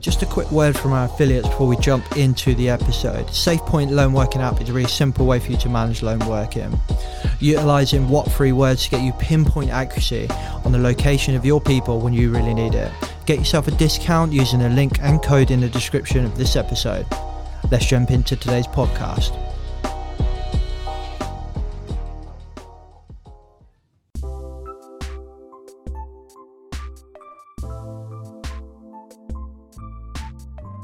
Just a quick word from our affiliates before we jump into the episode. SafePoint Lone Working app is a really simple way for you to manage lone working. Utilizing what3words to get you pinpoint accuracy on the location of your people when you really need it. Get yourself a discount using the link and code in the description of this episode. Let's jump into today's podcast.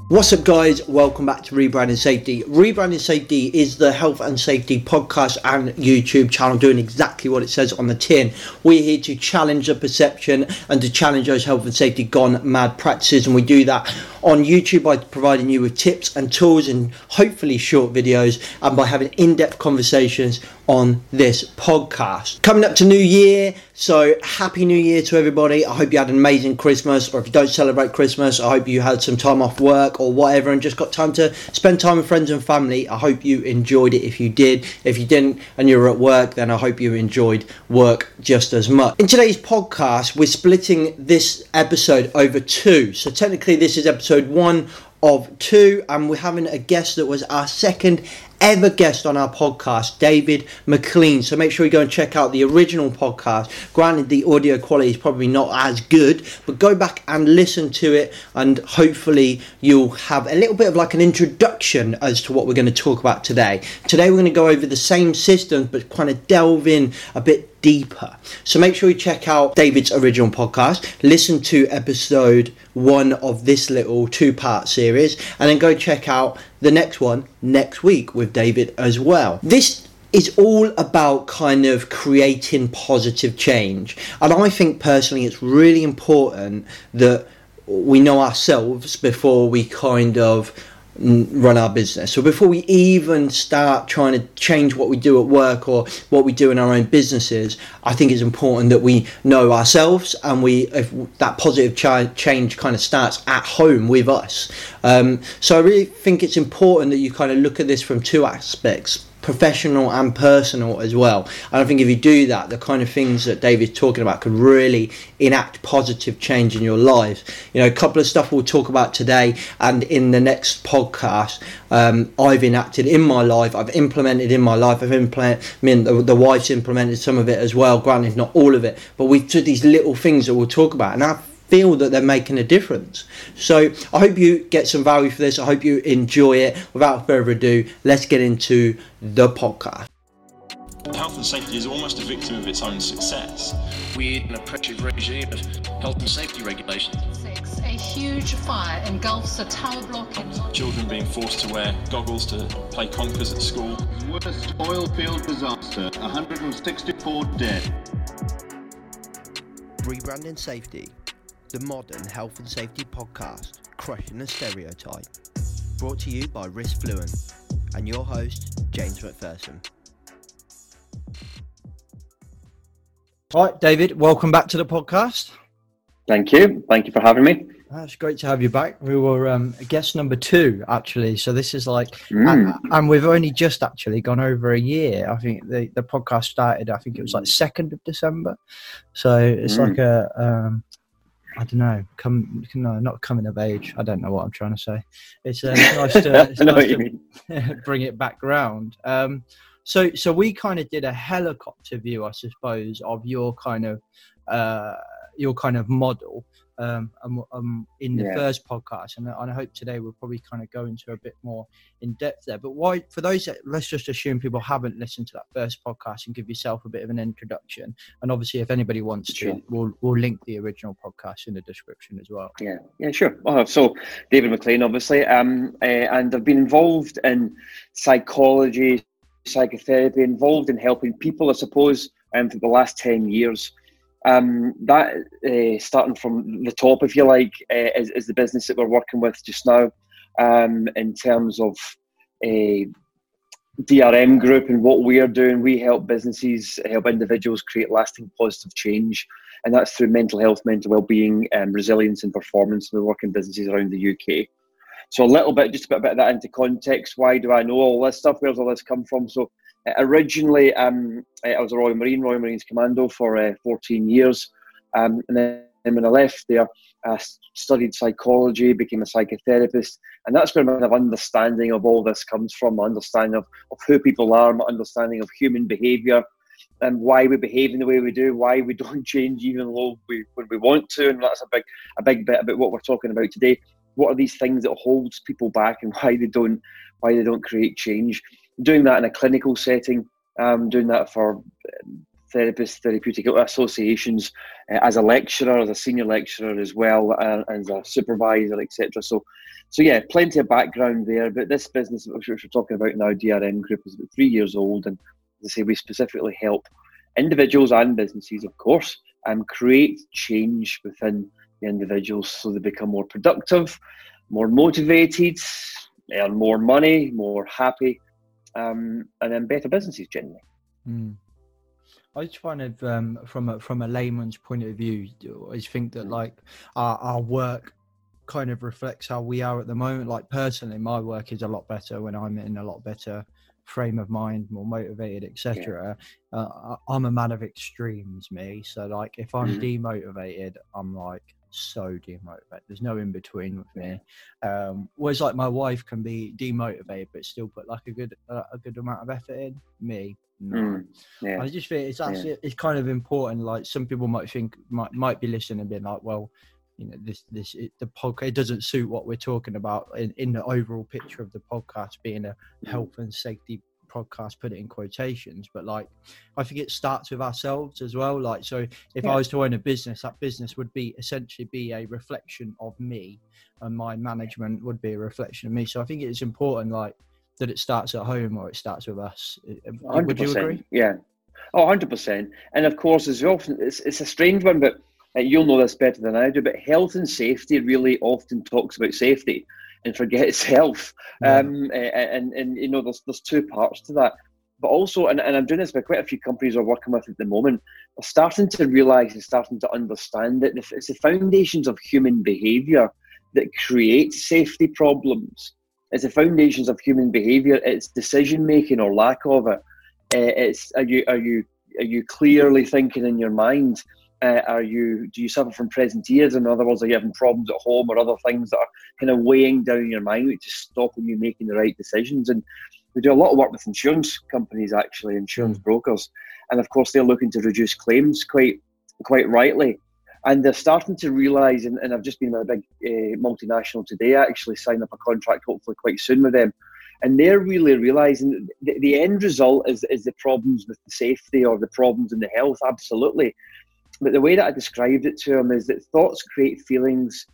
What's up, guys? Welcome back to Rebranding Safety. Rebranding Safety is the health and safety podcast and YouTube channel doing exactly what it says on the tin. We're here to challenge the perception and to challenge those health and safety gone mad practices, and we do that on YouTube by providing you with tips and tools and hopefully short videos and by having in depth conversations on this podcast. Coming up to New Year, so happy New Year to everybody. I hope you had an amazing Christmas, or if you don't celebrate Christmas, I hope you had some time off work or whatever and just got time to spend time with friends and family. I hope you enjoyed it if you did. If you didn't and you're at work, then I hope you enjoyed work just as much. In today's podcast, we're splitting this episode over two. So technically, this is episode one of two, and we're having a guest that was our second ever guest on our podcast, David McLean. So make sure you go and check out the original podcast. Granted, the audio quality is probably not as good, but go back and listen to it, and hopefully, you'll have a little bit of like an introduction as to what we're going to talk about today. Today, we're going to go over the same systems, but kind of delve in a bit deeper. So make sure you check out David's original podcast, listen to episode one of this little two part series, and then go check out the next one next week with David as well. This is all about kind of creating positive change. And I think personally it's really important that we know ourselves before we kind of run our business. So before we even start trying to change what we do at work or what we do in our own businesses, I think it's important that we know ourselves and we if that positive ch- change kind of starts at home with us. Um, so I really think it's important that you kind of look at this from two aspects professional and personal as well. And I think if you do that, the kind of things that David's talking about could really enact positive change in your life. You know, a couple of stuff we'll talk about today and in the next podcast, um, I've enacted in my life, I've implemented in my life, I've implemented, I mean, the, the wife's implemented some of it as well, granted, not all of it, but we took these little things that we'll talk about. And I feel that they're making a difference. So I hope you get some value for this. I hope you enjoy it. Without further ado, let's get into the podcast. Health and safety is almost a victim of its own success. We're in a oppressive regime of health and safety regulations. Six, a huge fire engulfs a tower block in Children being forced to wear goggles to play conkers at school. Worst oil field disaster, 164 dead. Rebranding Safety, the modern health and safety podcast, crushing the stereotype. Brought to you by Risk Fluent and your host, James McPherson. All right, David, welcome back to the podcast. Thank you. Thank you for having me. That's great to have you back. We were um, guest number two, actually. So this is like, Mm. and, and we've only just actually gone over a year. I think the, the podcast started, I think it was like 2nd of December. So it's Mm. like a, um, I don't know, come, no, not coming of age. I don't know what I'm trying to say. It's, uh, nice to, it's nice to bring it back round. Um, so, so we kind of did a helicopter view, I suppose, of your kind of uh, your kind of model um, um, um, in the Yeah. first podcast, and, I- and I hope today we'll probably kind of go into a bit more in depth there. But why, for those that let's just assume people haven't listened to that first podcast and give yourself a bit of an introduction. And obviously, if anybody wants Sure. to, we'll we'll link the original podcast in the description as well. Yeah, yeah, sure. Well, so David McLean, obviously, um, uh, and I've been involved in psychology, psychotherapy, involved in helping people, I suppose, um, for the last ten years. Um, that uh, starting from the top, if you like, uh, is, is the business that we're working with just now, um, in terms of a DRM group and what we are doing. We help businesses, help individuals create lasting positive change and that's through mental health, mental well-being, um, resilience, and performance. We work in businesses around the UK. So a little bit, just a bit, bit of that into context. Why do I know all this stuff? Where's all this come from? So originally, um, I was a Royal Marine, Royal Marines Commando for uh, 14 years, um, and then when I left there, I studied psychology, became a psychotherapist, and that's where my understanding of all this comes from. My understanding of, of who people are, my understanding of human behaviour, and why we behave in the way we do, why we don't change even though we when we want to, and that's a big a big bit about what we're talking about today. What are these things that holds people back, and why they don't why they don't create change? Doing that in a clinical setting, um, doing that for therapists, therapeutic associations, uh, as a lecturer, as a senior lecturer as well, uh, as a supervisor, etc. So, so yeah, plenty of background there. But this business, which we're talking about now, DRM Group, is about three years old, and as I say, we specifically help individuals and businesses, of course, um, create change within the individuals so they become more productive, more motivated, earn more money, more happy, um, and then better businesses generally. Mm. I just find it um, from a from a layman's point of view, I just think that like our, our work kind of reflects how we are at the moment. Like personally, my work is a lot better when I'm in a lot better frame of mind, more motivated, etc. Yeah. Uh, I'm a man of extremes, me. So like, if I'm mm-hmm. demotivated, I'm like so demotivated. There's no in between with me. Um, whereas like my wife can be demotivated, but still put like a good uh, a good amount of effort in. Me, no. Mm, yeah. I just think it's actually yeah. it's kind of important. Like some people might think might might be listening and being like, well, you know, this this it, the podcast it doesn't suit what we're talking about in, in the overall picture of the podcast being a mm. health and safety podcast put it in quotations but like i think it starts with ourselves as well like so if yeah. i was to own a business that business would be essentially be a reflection of me and my management would be a reflection of me so i think it's important like that it starts at home or it starts with us. 100%, Would you agree? Yeah. Oh, 100%. And of course, as often, it's, it's a strange one, but uh, you'll know this better than I do, but health and safety really often talks about safety and forgets health. Yeah. Um, and, and, you know, there's, there's two parts to that. But also, and, and I'm doing this with quite a few companies we're working with at the moment, are starting to realize and starting to understand that it's the foundations of human behavior that create safety problems it's the foundations of human behaviour. It's decision making or lack of it. Uh, it's are you are you are you clearly thinking in your mind? Uh, are you do you suffer from presenteeism? In other words, are you having problems at home or other things that are kind of weighing down your mind, which is stopping you making the right decisions? And we do a lot of work with insurance companies, actually, insurance brokers, and of course they're looking to reduce claims quite quite rightly and they're starting to realise, and, and, I've just been with a big uh, multinational today, actually sign up a contract hopefully quite soon with them, and they're really realising the, the end result is, is the problems with the safety or the problems in the health, absolutely. But the way that I described it to him is that thoughts create feelings,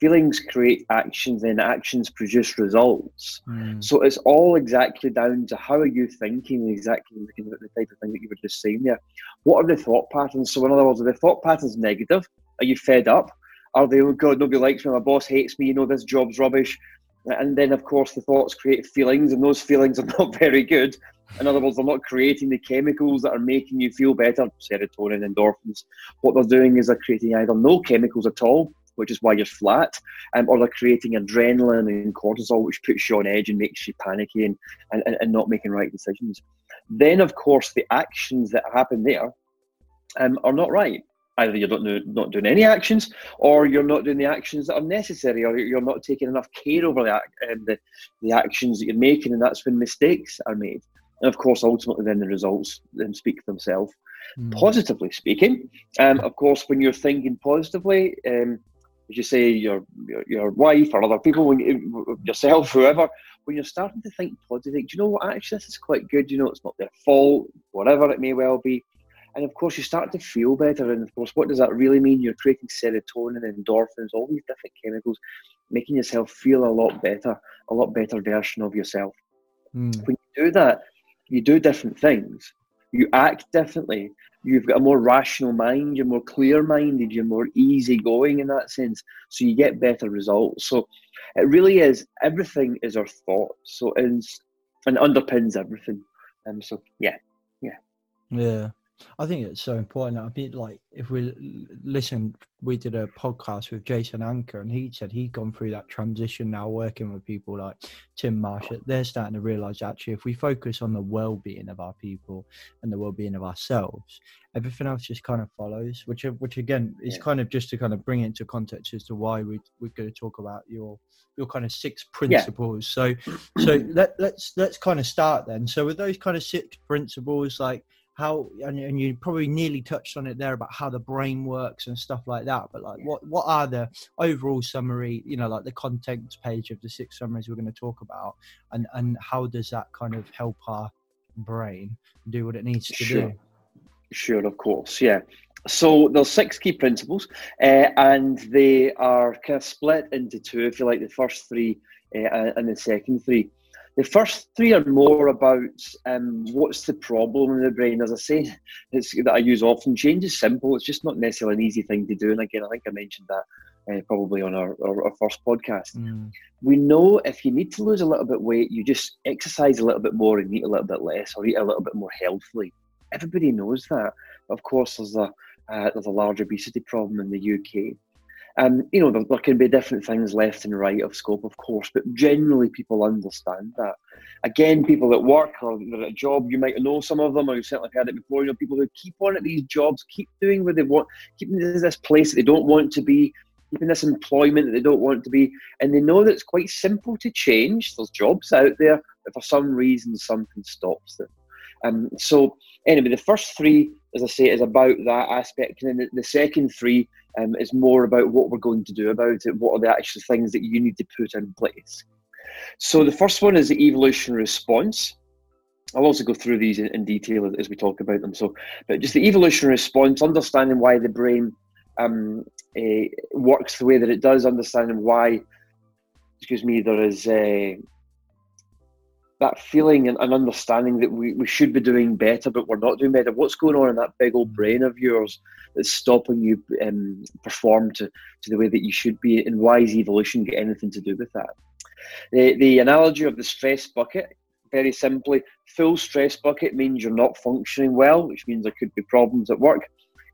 feelings create actions, and actions produce results. Mm. So it's all exactly down to how are you thinking, exactly the type of thing that you were just saying there. What are the thought patterns? So in other words, are the thought patterns negative? Are you fed up? Are they, oh God, nobody likes me, my boss hates me, you know, this job's rubbish. And then, of course, the thoughts create feelings, and those feelings are not very good. In other words, they're not creating the chemicals that are making you feel better, serotonin, endorphins. What they're doing is they're creating either no chemicals at all, which is why you're flat, um, or they're creating adrenaline and cortisol, which puts you on edge and makes you panicky and, and, and not making right decisions. Then, of course, the actions that happen there um, are not right either you're not, not doing any actions or you're not doing the actions that are necessary or you're not taking enough care over the, um, the, the actions that you're making and that's when mistakes are made and of course ultimately then the results then speak for themselves mm. positively speaking um, of course when you're thinking positively um, as you say your, your, your wife or other people when you, yourself whoever when you're starting to think positive do you know what actually this is quite good you know it's not their fault whatever it may well be and of course, you start to feel better. And of course, what does that really mean? You're creating serotonin, endorphins, all these different chemicals, making yourself feel a lot better, a lot better version of yourself. Mm. When you do that, you do different things. You act differently. You've got a more rational mind. You're more clear-minded. You're more easygoing in that sense. So you get better results. So it really is. Everything is our thoughts. So it's and underpins everything. And um, so yeah, yeah, yeah. I think it's so important. I mean, like if we listen, we did a podcast with Jason Anker, and he said he'd gone through that transition now, working with people like Tim Marsh. They're starting to realize actually, if we focus on the well-being of our people and the well-being of ourselves, everything else just kind of follows. Which, which again, is yeah. kind of just to kind of bring it into context as to why we we're going to talk about your your kind of six principles. Yeah. So, so let, let's let's kind of start then. So with those kind of six principles, like how and, and you probably nearly touched on it there about how the brain works and stuff like that but like what what are the overall summary you know like the content page of the six summaries we're going to talk about and and how does that kind of help our brain do what it needs to sure. do? Sure. Of course yeah. So there's six key principles uh, and they are kind of split into two if you like the first three uh, and the second three the first three are more about um, what's the problem in the brain. As I say, it's that I use often. Change is simple. It's just not necessarily an easy thing to do. And again, I think I mentioned that uh, probably on our, our, our first podcast. Mm. We know if you need to lose a little bit weight, you just exercise a little bit more and eat a little bit less, or eat a little bit more healthily. Everybody knows that. Of course, there's a uh, there's a large obesity problem in the UK. Um, you know, there, there, can be different things left and right of scope, of course, but generally people understand that. Again, people that work or they're at a job, you might know some of them, or you've certainly heard it before. You know, people who keep on at these jobs, keep doing what they want, keeping this place that they don't want to be, keeping this employment that they don't want to be, and they know that it's quite simple to change. There's jobs out there, but for some reason something stops them. Um, so anyway, the first three, as I say, is about that aspect, and then the, the second three um, is more about what we're going to do about it. What are the actual things that you need to put in place? So the first one is the evolution response. I'll also go through these in, in detail as we talk about them. So, but just the evolution response, understanding why the brain um, uh, works the way that it does, understanding why, excuse me, there is uh, that feeling and, and, understanding that we, we should be doing better, but we're not doing better. What's going on in that big old brain of yours that's stopping you um, perform to, to the way that you should be? And why is evolution get anything to do with that? The, the analogy of the stress bucket, very simply, full stress bucket means you're not functioning well, which means there could be problems at work.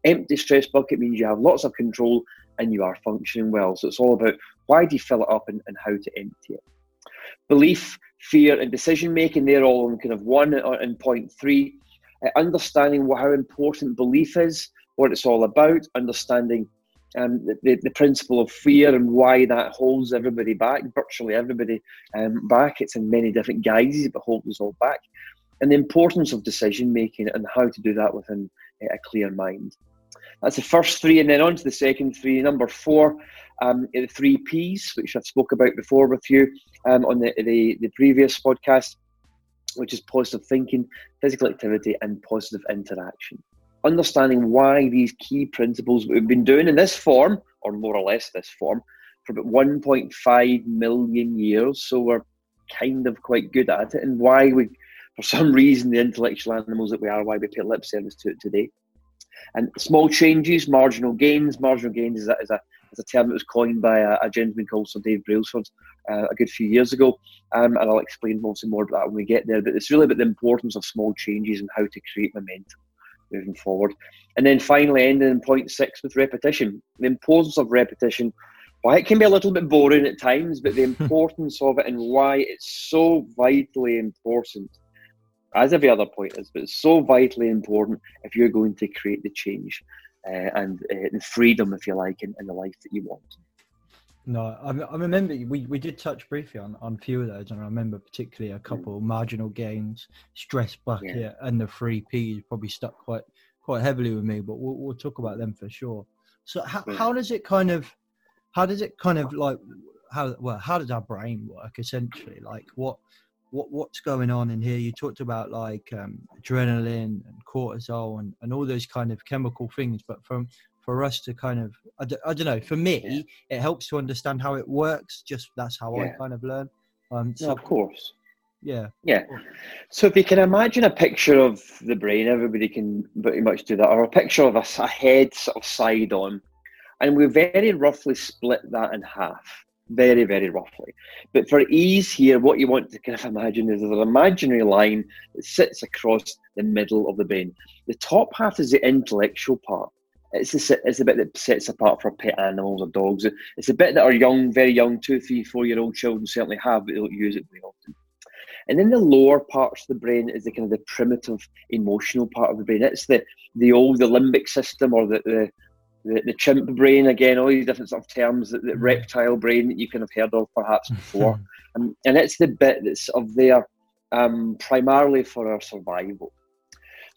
Empty stress bucket means you have lots of control and you are functioning well. So it's all about why do you fill it up and, and how to empty it. Belief fear and decision making. They're all in kind of one in point three. Uh, understanding how important belief is, what it's all about, understanding um, the, the principle of fear and why that holds everybody back, virtually everybody um, back. It's in many different guises, but holds us all back. And the importance of decision making and how to do that within a clear mind. That's the first three, and then on to the second three. Number four, um, the three P's, which I've spoke about before with you um, on the, the, the previous podcast, which is positive thinking, physical activity, and positive interaction. Understanding why these key principles we've been doing in this form, or more or less this form, for about 1.5 million years. So we're kind of quite good at it, and why we, for some reason, the intellectual animals that we are, why we pay lip service to it today. And small changes, marginal gains. Marginal gains is a, is a, is a term that was coined by a, a gentleman called Sir Dave Brailsford uh, a good few years ago. Um, and I'll explain mostly more about that when we get there. But it's really about the importance of small changes and how to create momentum moving forward. And then finally, ending in point six with repetition. The importance of repetition. Why it can be a little bit boring at times, but the importance of it and why it's so vitally important as every other point is, but it's so vitally important if you're going to create the change uh, and uh, the freedom, if you like, in, in, the life that you want. No, I, I, remember we, we did touch briefly on, on a few of those, and I remember particularly a couple mm. marginal gains, stress bucket, yeah. and the three P's probably stuck quite quite heavily with me. But we'll, we'll talk about them for sure. So how, yeah. how does it kind of how does it kind of like how well how does our brain work essentially? Like what what what's going on in here. You talked about like um, adrenaline and cortisol and, and all those kind of chemical things, but from for us to kind of I d- I don't know for me yeah. it helps to understand how it works. Just that's how yeah. I kind of learn. Um, so, of course. Yeah. Yeah. So if you can imagine a picture of the brain, everybody can pretty much do that, or a picture of a, a head sort of side on, and we very roughly split that in half. Very, very roughly. But for ease here, what you want to kind of imagine is there's an imaginary line that sits across the middle of the brain. The top half is the intellectual part. It's the, it's the bit that sets apart for pet animals or dogs. It's the bit that our young, very young, two, three, four year old children certainly have, but they don't use it very often. And then the lower parts of the brain is the kind of the primitive emotional part of the brain. It's the the old the limbic system or the, the the, the chimp brain again, all these different sort of terms, the, the mm. reptile brain that you can have heard of perhaps before, and, and it's the bit that's of there um, primarily for our survival.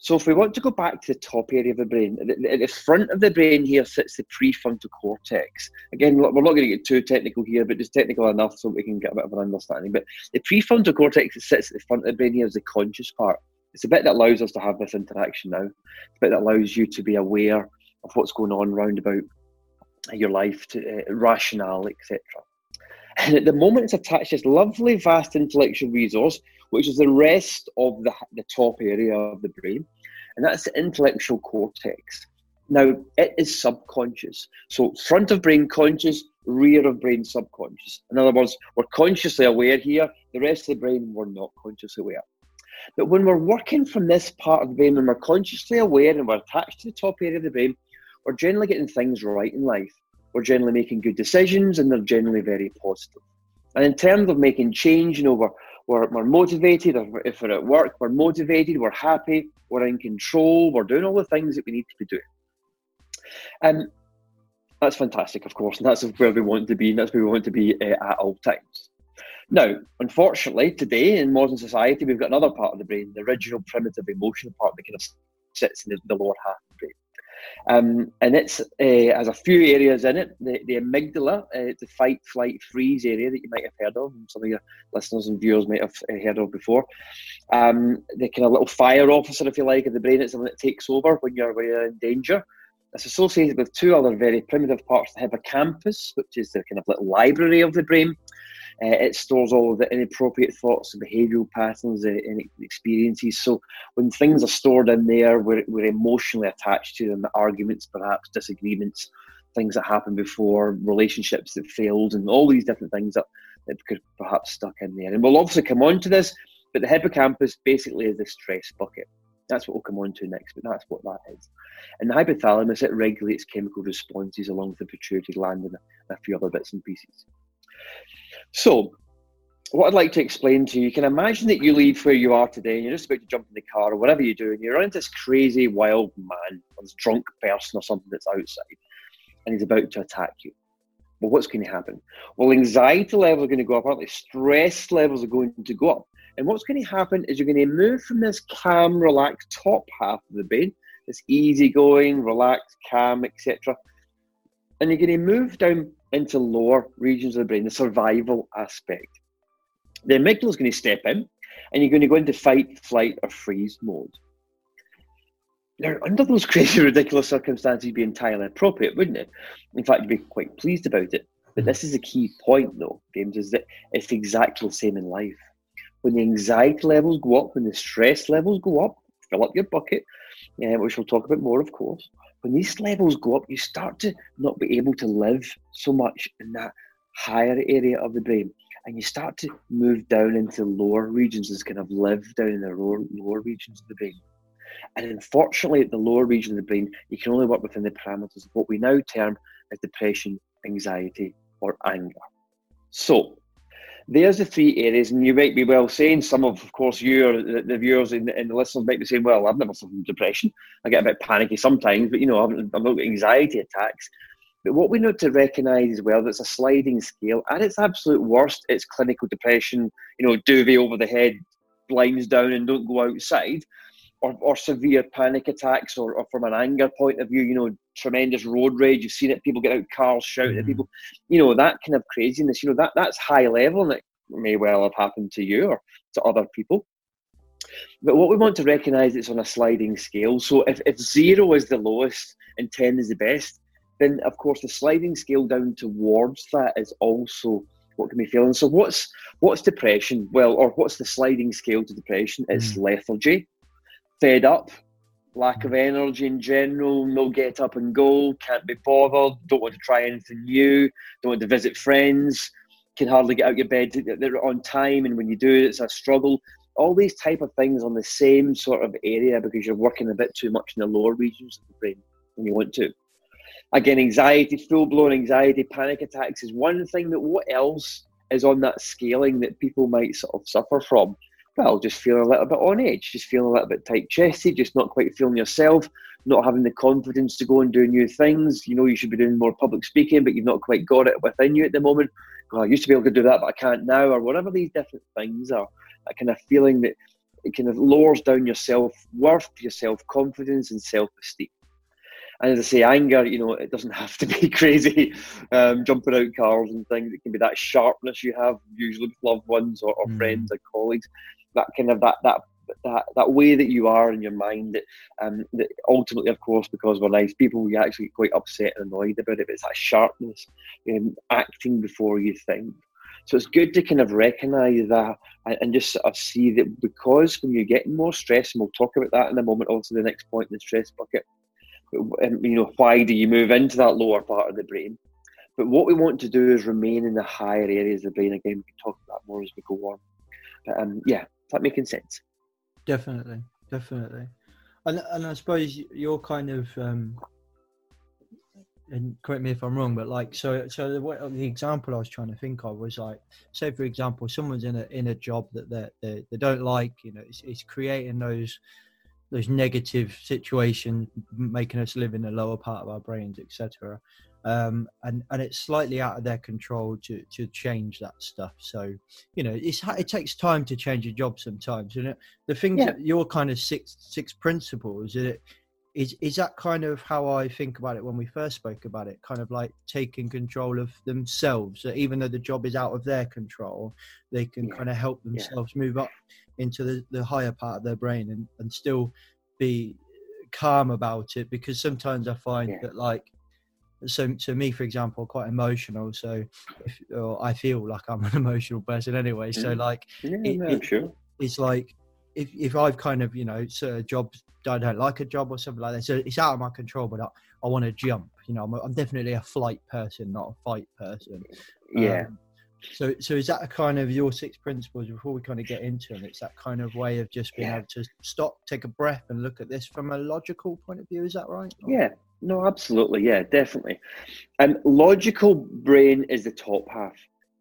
So if we want to go back to the top area of the brain, at the front of the brain here sits the prefrontal cortex. Again, we're not going to get too technical here, but just technical enough so we can get a bit of an understanding. But the prefrontal cortex that sits at the front of the brain here is the conscious part. It's a bit that allows us to have this interaction now. It's a bit that allows you to be aware of what's going on round about your life, to, uh, rationale, etc. And at the moment, it's attached this lovely, vast intellectual resource, which is the rest of the, the top area of the brain, and that's the intellectual cortex. Now, it is subconscious. So, front of brain conscious, rear of brain subconscious. In other words, we're consciously aware here, the rest of the brain, we're not consciously aware. But when we're working from this part of the brain, when we're consciously aware and we're attached to the top area of the brain, we're generally getting things right in life. We're generally making good decisions and they're generally very positive. And in terms of making change, you know, we're, we're, we're motivated, if we're at work, we're motivated, we're happy, we're in control, we're doing all the things that we need to be doing. And that's fantastic, of course, and that's where we want to be, and that's where we want to be uh, at all times. Now, unfortunately, today in modern society, we've got another part of the brain, the original primitive emotional part that kind of sits in the, the lower half of the brain. Um, and it's uh, has a few areas in it. The, the amygdala, uh, the fight, flight, freeze area that you might have heard of, and some of your listeners and viewers might have uh, heard of before. Um, the kind of little fire officer, if you like, of the brain. It's the one that takes over when you're, when you're in danger. It's associated with two other very primitive parts: the hippocampus, which is the kind of little library of the brain, uh, it stores all of the inappropriate thoughts behavioural patterns uh, and experiences. So when things are stored in there, we're, we're emotionally attached to them. Arguments, perhaps disagreements, things that happened before, relationships that failed, and all these different things that, that could perhaps stuck in there. And we'll obviously come on to this, but the hippocampus basically is the stress bucket. That's what we'll come on to next, but that's what that is. And the hypothalamus, it regulates chemical responses along with the pituitary gland and a few other bits and pieces. So, what I'd like to explain to you, you can imagine that you leave where you are today and you're just about to jump in the car or whatever you're doing. You're into this crazy wild man or this drunk person or something that's outside and he's about to attack you. Well, what's going to happen? Well, anxiety levels are going to go up, aren't they? Stress levels are going to go up. And what's going to happen is you're going to move from this calm, relaxed top half of the brain, this easygoing, relaxed, calm, etc. And you're going to move down into lower regions of the brain, the survival aspect. The amygdala is going to step in and you're going to go into fight, flight, or freeze mode. Now, under those crazy, ridiculous circumstances, it'd be entirely appropriate, wouldn't it? In fact, you'd be quite pleased about it. But this is the key point, though, James, is that it's exactly the same in life. When the anxiety levels go up, when the stress levels go up, fill up your bucket, uh, which we'll talk about more, of course when these levels go up, you start to not be able to live so much in that higher area of the brain. And you start to move down into lower regions and kind of live down in the lower, lower regions of the brain. And unfortunately, at the lower region of the brain, you can only work within the parameters of what we now term as depression, anxiety, or anger. So, there's the three areas, and you might be well saying some of, of course, you or the, the viewers and, and, the listeners might be saying, "Well, I've never suffered from depression. I get a bit panicky sometimes, but you know, I've, I've not anxiety attacks." But what we need to recognise as well, that's a sliding scale. At its absolute worst, it's clinical depression. You know, duvet over the head, blinds down, and don't go outside. Or, or severe panic attacks, or, or, from an anger point of view, you know, tremendous road rage. You've seen it. People get out cars, shouting at mm-hmm. people. You know that kind of craziness. You know that that's high level, and it may well have happened to you or to other people. But what we want to recognise is on a sliding scale. So if, if zero is the lowest and ten is the best, then of course the sliding scale down towards that is also what can be feeling. So what's what's depression? Well, or what's the sliding scale to depression? It's mm. lethargy, fed up, lack of energy in general, no get up and go, can't be bothered, don't want to try anything new, don't want to visit friends, can hardly get out of your bed on time, and when you do, it's a struggle. All these type of things on the same sort of area because you're working a bit too much in the lower regions of the brain when you want to. Again, anxiety, full blown anxiety, panic attacks is one thing. but what else is on that scaling that people might sort of suffer from? Well, just feeling a little bit on edge, just feeling a little bit tight chested, just not quite feeling yourself, not having the confidence to go and do new things. You know, you should be doing more public speaking, but you've not quite got it within you at the moment. Well, I used to be able to do that, but I can't now, or whatever these different things are. That kind of feeling that it kind of lowers down your self worth, your self confidence, and self esteem. And as I say, anger, you know, it doesn't have to be crazy, um, jumping out cars and things. It can be that sharpness you have, usually with loved ones or, or mm. friends or colleagues. That kind of that that that that way that you are in your mind that um that ultimately of course because we're nice people we actually get quite upset and annoyed about it but it's that sharpness um, acting before you think so it's good to kind of recognize that and, and just sort of see that because when you're getting more stress and we'll talk about that in a moment also the next point in the stress bucket you know why do you move into that lower part of the brain? But what we want to do is remain in the higher areas of the brain. Again we can talk about more as we go on. But um yeah is that making sense? Definitely, definitely, and and I suppose you're kind of um, and correct me if I'm wrong, but like so so the, the example I was trying to think of was like say for example someone's in a in a job that they they, they don't like, you know, it's, it's creating those those negative situations, making us live in the lower part of our brains, etc um, and and it's slightly out of their control to to change that stuff. So you know, it's it takes time to change a job sometimes. You know, the thing yeah. that your kind of six six principles is it is is that kind of how I think about it when we first spoke about it, kind of like taking control of themselves. So even though the job is out of their control, they can yeah. kind of help themselves yeah. move up into the, the higher part of their brain and, and still be calm about it because sometimes I find that like so to me for example quite emotional so if, i feel like i'm an emotional person anyway so like yeah, it, no, it, sure. it's like if, if i've kind of you know so a job i don't like a job or something like that so it's out of my control but i, I want to jump you know I'm, I'm, definitely a flight person not a fight person. Yeah. Um, so so is that a kind of your six principles before we kind of get into it it's that kind of way of just being yeah. able to stop take a breath and look at this from a logical point of view is that right yeah no, absolutely. Yeah, definitely. And logical brain is the top half.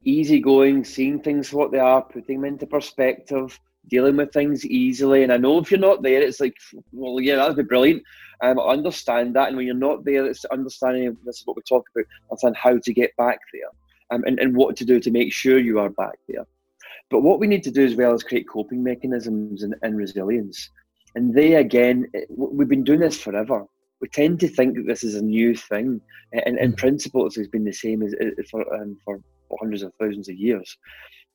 Easygoing, seeing things for what they are, putting them into perspective, dealing with things easily. And I know if you're not there, it's like, well, yeah, that'd be brilliant. Um, I understand that. And when you're not there, it's understanding this is what we talk about, understand how to get back there um, and, and what to do to make sure you are back there. But what we need to do as well is create coping mechanisms and, and resilience. And they, again, we've been doing this forever we tend to think that this is a new thing. And in mm. principle, it's been the same as, for um, for hundreds of thousands of years.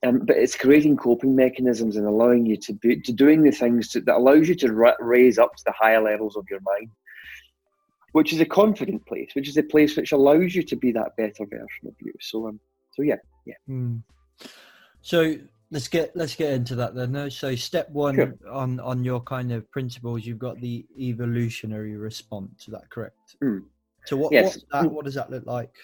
Um, but it's creating coping mechanisms and allowing you to be to doing the things to, that allows you to ra- raise up to the higher levels of your mind, which is a confident place, which is a place which allows you to be that better version of you. So, um, so yeah, yeah. Mm. So let's get let's get into that then. No? So step one sure. on on your kind of principles, you've got the evolutionary response. Is that correct? Mm. So what yes. that, what does that look like?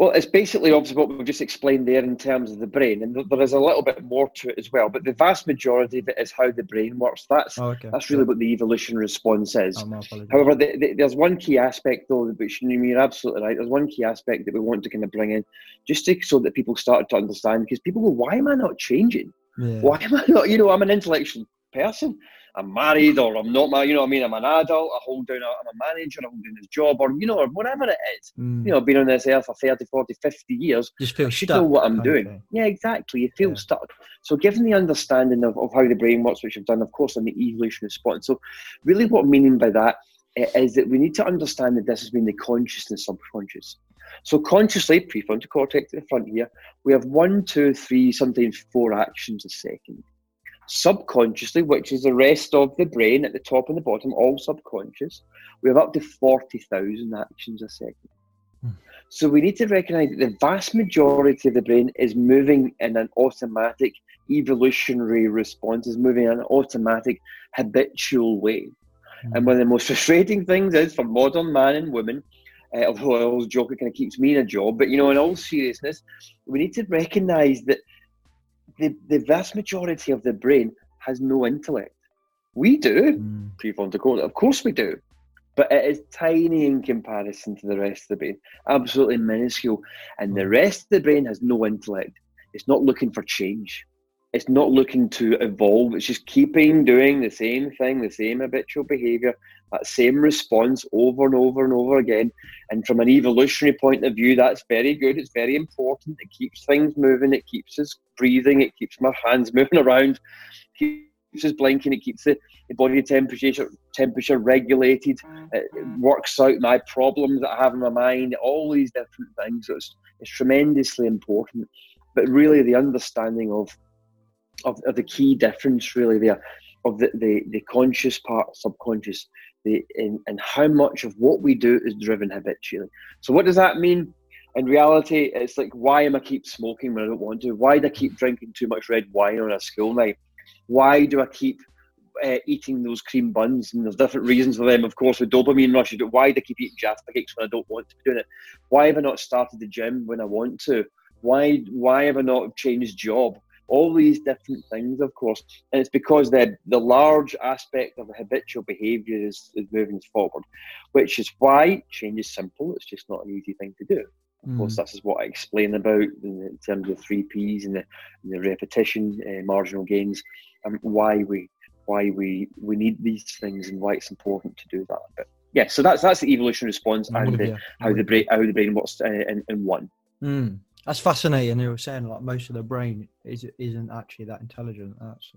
Well, it's basically obviously what we've just explained there in terms of the brain, and there is a little bit more to it as well. But the vast majority of it is how the brain works. That's oh, okay. that's really what the evolution response is. Oh, However, the, the, there's one key aspect though, which you're absolutely right. There's one key aspect that we want to kind of bring in, just to, so that people start to understand. Because people go, "Why am I not changing? Yeah. Why am I not? You know, I'm an intellectual person. I'm married or I'm not married, you know what I mean? I'm an adult, I hold down, a, I'm a manager, I hold down this job or, you know, or whatever it is. Mm. You know, I've been on this earth for 30, 40, 50 years. Just feel I should know what I'm doing. Yeah, exactly. You feel yeah. stuck. So given the understanding of, of how the brain works, which I've done, of course, on the evolution response. So really what I'm meaning by that eh, that we need to understand that this has been the conscious and subconscious. So consciously, prefrontal cortex in the front here, we have one, two, three, sometimes four actions a second subconsciously, which is the rest of the brain at the top and the bottom, all subconscious, we have up to 40,000 actions a second. Hmm. So we need to recognize that the vast majority of the brain is moving in an automatic evolutionary response, is moving in an automatic habitual way. Hmm. And one of the most frustrating things is for modern man and woman Uh, although I always joke, it kind of keeps me in a job. But you know, in all seriousness, we need to recognise that the, the vast majority of the brain has no intellect. We do, Mm. prefrontal cortex, of course we do, but it is tiny in comparison to the rest of the brain, absolutely minuscule. And the rest of the brain has no intellect. It's not looking for change. It's not looking to evolve. It's just keeping doing the same thing, the same habitual behavior, that same response over and over and over again. And from an evolutionary point of view, that's very good. It's very important. It keeps things moving. It keeps us breathing. It keeps my hands moving around. It Keeps us blinking. It keeps the, the body temperature temperature regulated. Mm-hmm. It, it works out my problems that I have in my mind. All these different things. So it's, it's tremendously important. But really, the understanding of of, of the key difference really there of the, the, the conscious part, subconscious, the and, and how much of what we do is driven habitually. So what does that mean? In reality, it's like why am I keep smoking when I don't want to? Why do I keep drinking too much red wine on a school night? Why do I keep uh, eating those cream buns? And there's different reasons for them, of course, with dopamine rush. But why do I keep eating Jaffa cakes when I don't want to be doing it? Why have I not started the gym when I want to? Why why have I not changed job? All these different things, of course. And it's because the, the large aspect of the habitual behaviour is, is moving forward, which is why change is simple. It's just not an easy thing to do. Of course, this is what I explain about in, terms of three Ps and the, and the repetition, uh, marginal gains, and why we why we we need these things and why it's important to do that. But yeah, so that's that's the evolution response and the, how the brain how the brain works uh, in, in one. Mm. That's fascinating. You were saying like most of the brain is isn't actually that intelligent. That's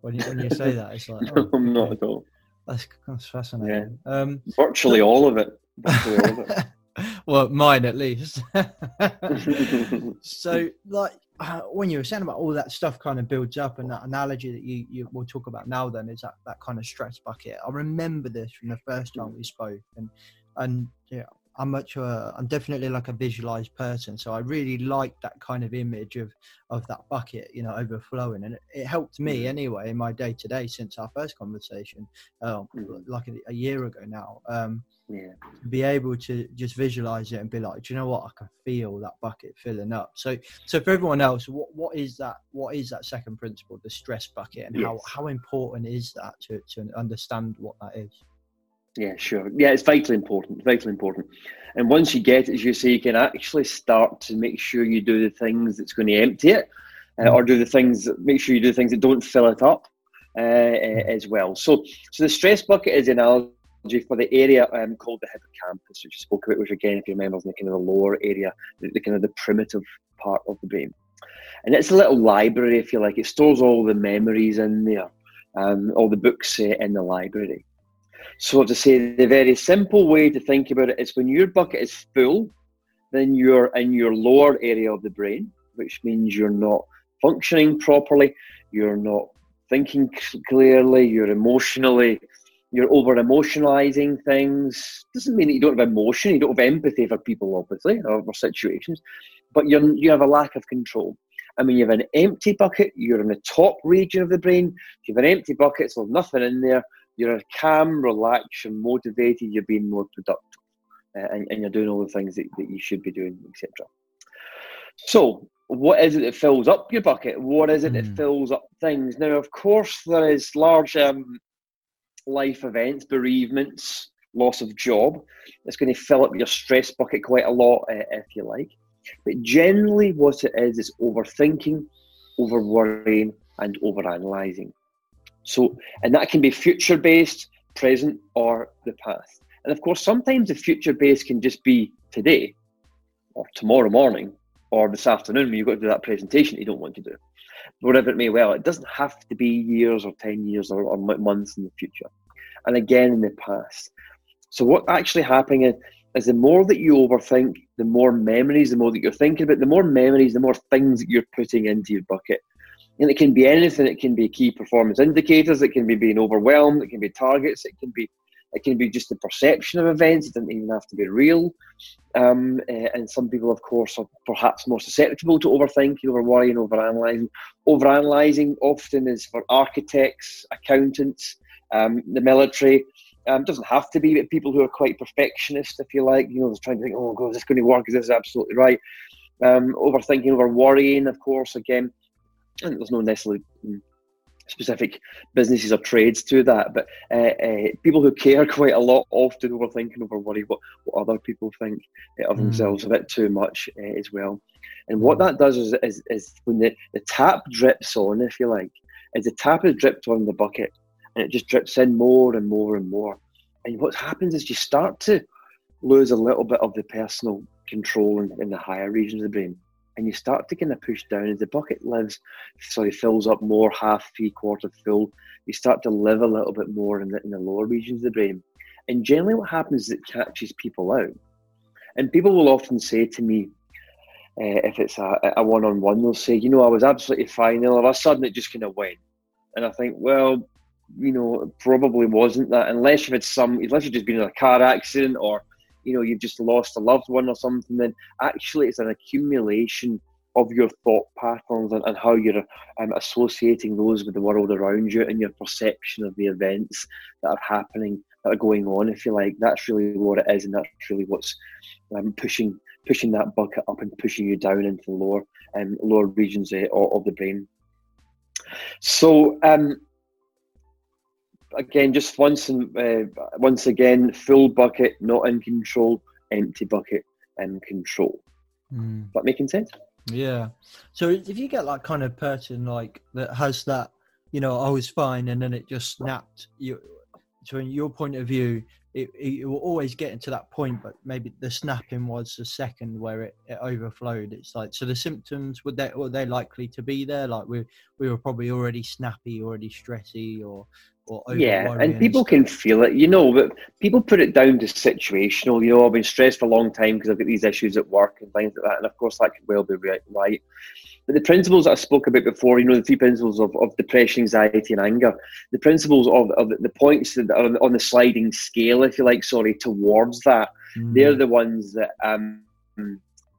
when you when you say that, it's like oh, I'm not okay. at all. That's that's fascinating. Um, Virtually all of it. Virtually all of it. well, mine at least. so, like uh, when you were saying about all that stuff, kind of builds up, and that analogy that you you will talk about now, then is that that kind of stress bucket. I remember this from the first time we spoke, and and yeah. I'm much uh, I'm definitely like a visualized person, so I really like that kind of image of of that bucket, you know, overflowing, and it, it helped me anyway in my day to day since our first conversation, uh, Mhm. like a, a year ago now. Um, Yeah. to be able to just visualize it and be like, do you know what? I can feel that bucket filling up. So, so for everyone else, what what is that? What is that second principle, the stress bucket, and how how important is that to to understand what that is? Yeah, sure. Yeah, it's vitally important. Vitally important. And once you get it, as you say, you can actually start to make sure you do the things that's going to empty it, uh, or do the things. that- Make sure you do things that don't fill it up uh, uh, as well. So, so the stress bucket is an analogy for the area um, called the hippocampus, which you spoke about, which again, if you remember, is in the kind of the lower area, the, the kind of the primitive part of the brain. And it's a little library, if you like. It stores all the memories in there, um, all the books uh, in the library. So to say the very simple way to think about it is when your bucket is full, then you're in your lower area of the brain, which means you're not functioning properly, you're not thinking clearly, you're emotionally, you're over emotionalizing things. Doesn't mean that you don't have emotion, you don't have empathy for people, obviously, or for situations, but you're, you have a lack of control. And when you have an empty bucket, you're in the top region of the brain. If you have an empty bucket, so nothing in there, you're calm, relaxed, you're motivated, you're being more productive, uh, and, and you're doing all the things that, that you should be doing, etc. So, what is it that fills up your bucket? What is it that Mm. fills up things? Now, of course, there is large um, life events, bereavements, loss of job. It's going to fill up your stress bucket quite a lot, uh, if you like. But generally, what it is is overthinking, over worrying, and over analysing. So, and that can be future based, present, or the past. And of course, sometimes the future based can just be today, or tomorrow morning, or this afternoon when you've got to do that presentation you don't want to do. Whatever it may well, it doesn't have to be years or 10 years or, or months in the future. And again, in the past. So, what actually happening is, is the more that you overthink, the more memories, the more that you're thinking about, the more memories, the more things that you're putting into your bucket. And it can be anything. It can be key performance indicators. It can be being overwhelmed. It can be targets. It can be it can be just the perception of events. It doesn't even have to be real. Um, eh, and some people, of course, are perhaps more susceptible to overthinking, over worrying, over analysing. Over analysing often is for architects, accountants, um, the military, Um, doesn't have to be, but people who are quite perfectionist, if you like, you know, they're trying to think, oh, God, is this going to work? Is this absolutely right? Um, overthinking, over worrying, of course, again, and there's no necessarily mm, specific businesses or trades to that, but uh, uh, people who care quite a lot often overthinking, over worry what, what other people think uh, of Mm. themselves a bit too much uh, as well. And what that does is, is, is when the, the tap drips on, if you like, is the tap is dripped on the bucket and it just drips in more and more and more. And what happens is you start to lose a little bit of the personal control in, in the higher regions of the brain. And you start to kind of push down as the bucket lives, sorry, fills up more, half, three quarter full. You start to live a little bit more in the, in the lower regions of the brain. And generally, what happens is it catches people out. And people will often say to me, uh, if it's a, one-on-one, they'll say, you know, I was absolutely fine, and all of a sudden it just kind of went. And I think, well, you know, probably wasn't that, unless you've had some, unless you've just been in a car accident or, you know, you've just lost a loved one or something. Then actually, it's an accumulation of your thought patterns and, and how you're um, associating those with the world around you and your perception of the events that are happening, that are going on. If you like, that's really what it is, and that's really what's um, pushing pushing that bucket up and pushing you down into the lower um, lower regions of, of the brain. So um, again, just once and uh, once again, full bucket, not in control, empty bucket, in control. Mm. That making sense? Yeah. So if you get that kind of person like that has that, you know, I was fine and then it just snapped. You, so in your point of view, it, it will always get into that point, but maybe the snapping was the second where it, it overflowed. It's like so the symptoms would they were they likely to be there? Like we we were probably already snappy, already stressy, or Yeah, and people stuff. can feel it, you know, but people put it down to situational. You know, I've been stressed for a long time because I've got these issues at work and things like that. And of course, that could well be right. But the principles that I spoke about before, you know, the three principles of, of depression, anxiety, and anger, the principles of, of the points that are on, on the sliding scale, if you like, sorry, towards that, Mm. they're the ones that um, uh,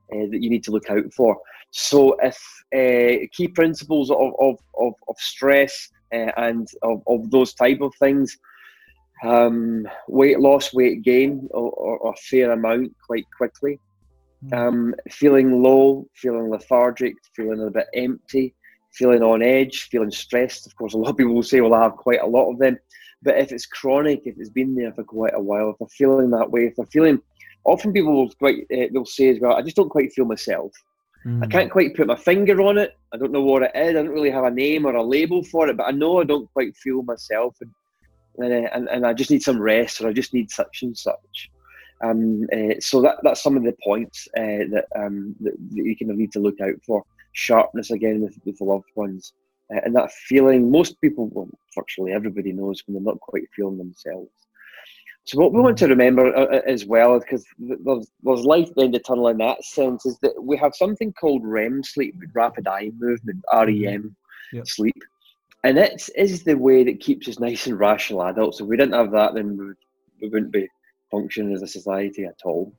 that you need to look out for. So, if uh, key principles of of, of, of stress uh, and of, of those type of things, um, weight loss, weight gain, or, or, fair amount quite quickly. Um, feeling low, feeling lethargic, feeling a bit empty, feeling on edge, feeling stressed. Of course, a lot of people will say, "Well, I have quite a lot of them." But if it's chronic, if it's been there for quite a while, if they're feeling that way, if they're feeling, often people will quite uh, they'll say as well, "I just don't quite feel myself. I Mm. can't quite put my finger on it. I don't know what it is. I don't really have a name or a label for it, but I know I don't quite feel myself, and and, and, and I just need some rest, or I just need such and such." Um, uh, so that that's some of the points uh, that, um, that that you kind of need to look out for. Sharpness again with, with the loved ones, uh, and that feeling. Most people, well, virtually everybody knows when they're not quite feeling themselves. So what we want to remember uh, uh, as well, because there's there's light at the end of the tunnel in that sense, is that we have something called REM sleep, rapid eye movement, REM Yep. sleep, and it is the way that keeps us nice and rational adults. If we didn't have that, then we, would, we wouldn't be functioning as a society at all.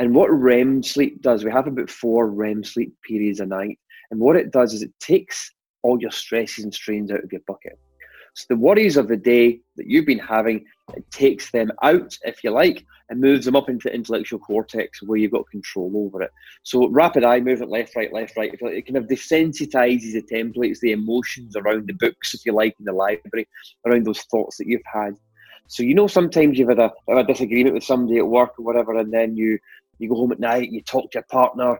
And what REM sleep does, we have about four REM sleep periods a night, and what it does is it takes all your stresses and strains out of your bucket. So the worries of the day that you've been having, it takes them out, if you like, and moves them up into the intellectual cortex where you've got control over it. So rapid eye movement, left, right, left, right, like, it kind of desensitizes the templates, the emotions around the books, if you like, in the library, around those thoughts that you've had. So you know sometimes you've had a, a disagreement with somebody at work or whatever, and then you you go home at night, you talk to your partner,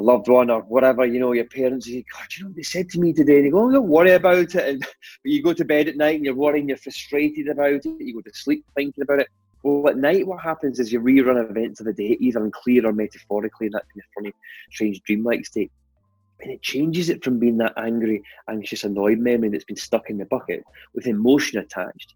a loved one or whatever, you know, your parents, you God, you know what they said to me today? And you go, oh, don't worry about it. And but you go to bed at night and you're worrying, you're frustrated about it, you go to sleep thinking about it. Well, at night, what happens is you rerun events of the day, either in clear or metaphorically, in that kind of funny, strange, dreamlike state. And it changes it from being that angry, anxious, annoyed memory that's been stuck in the bucket with emotion attached.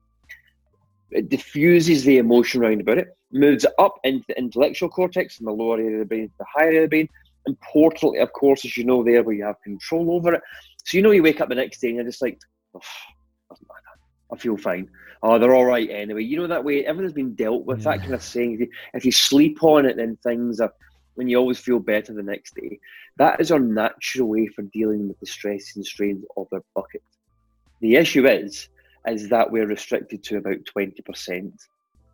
It diffuses the emotion around about it, moves it up into the intellectual cortex from the lower area of the brain to the higher area of the brain. Importantly, of course, as you know, there where you have control over it. So you know you wake up the next day and you're just like, oh, doesn't matter. I feel fine. Oh, they're all right anyway. You know that way everything's been dealt with. That kind of saying. If you, if you sleep on it, then things are. When you always feel better the next day. That is our natural way for dealing with the stress and strains of our bucket. The issue is, is that we're restricted to about 20%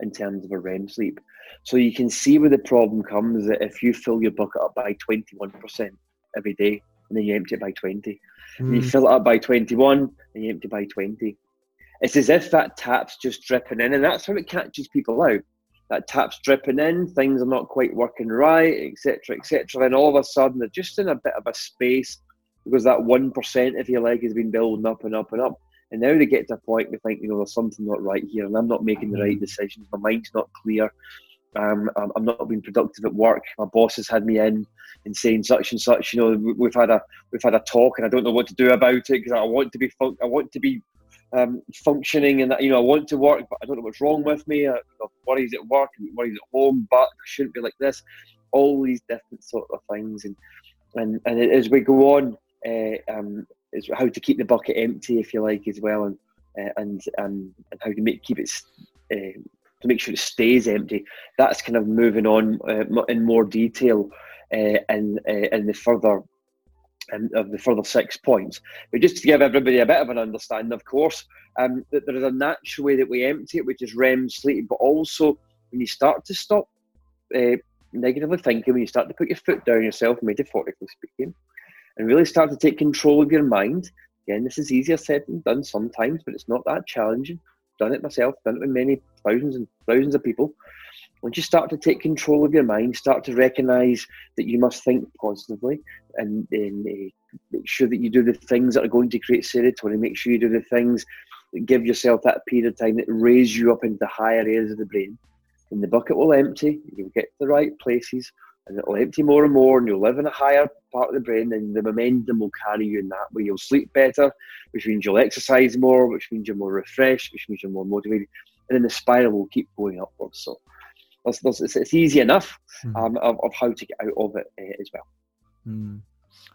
in terms of a REM sleep. So you can see where the problem comes that if you fill your bucket up by 21% every day and then you empty it by 20, and you Mm. fill it up by 21 and you empty by 20. It's as if that tap's just dripping in, and that's how it catches people out. That tap's dripping in, things are not quite working right, etc., etc. And all of a sudden, they're just in a bit of a space because that 1%, if you like, has been building up and up and up. And now they get to a point they think, you know, there's something not right here, and I'm not making the right decisions. My mind's not clear. Um, I'm, not being productive at work. My boss has had me in and saying such and such. You know, we- we've had a we've had a talk, and I don't know what to do about it because I want to be fun- I want to be um, functioning, and you know, I want to work, but I don't know what's wrong with me. I, you know, worries at work, worries at home, but I shouldn't be like this. All these different sort of things, and and and as we go on, uh, um, is how to keep the bucket empty, if you like, as well, and uh, and um, and how to make keep it uh, to make sure it stays empty. That's kind of moving on uh, in more detail uh, in uh, the further um, of the further six points. But just to give everybody a bit of an understanding, of course, um, that there is a natural way that we empty it, which is REM sleep, but also when you start to stop uh, negatively thinking, when you start to put your foot down yourself, metaphorically speaking, and really start to take control of your mind. Again, this is easier said than done sometimes, but it's not that challenging. Done it myself, done it with many thousands and thousands of people. Once you start to take control of your mind, start to recognize that you must think positively and, and uh, make sure that you do the things that are going to create serotonin, make sure you do the things that give yourself that period of time that raise you up into higher areas of the brain. And the bucket will empty, you'll get to the right places, and it'll empty more and more, and you'll live in a higher part of the brain, and the momentum will carry you in that way. You'll sleep better, which means you'll exercise more, which means you're more refreshed, which means you're more motivated, and then the spiral will keep going upwards. So there's, there's, it's, it's easy enough Hmm. um, of, of how to get out of it uh, as well. Mm.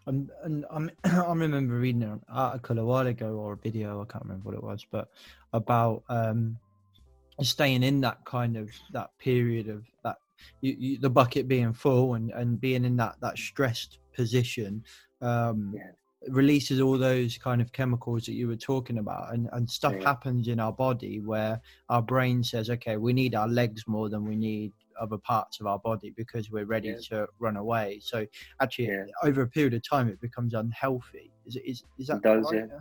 And and I'm, I remember reading an article a while ago or a video, I can't remember what it was, but about um, staying in that kind of that period of that you, you, the bucket being full and, and being in that that stressed position um, Yeah. releases all those kind of chemicals that you were talking about and, and stuff Yeah. happens in our body where our brain says okay we need our legs more than we need other parts of our body because we're ready Yeah. to run away so actually Yeah. over a period of time it becomes unhealthy is is, is that It does, right? yeah.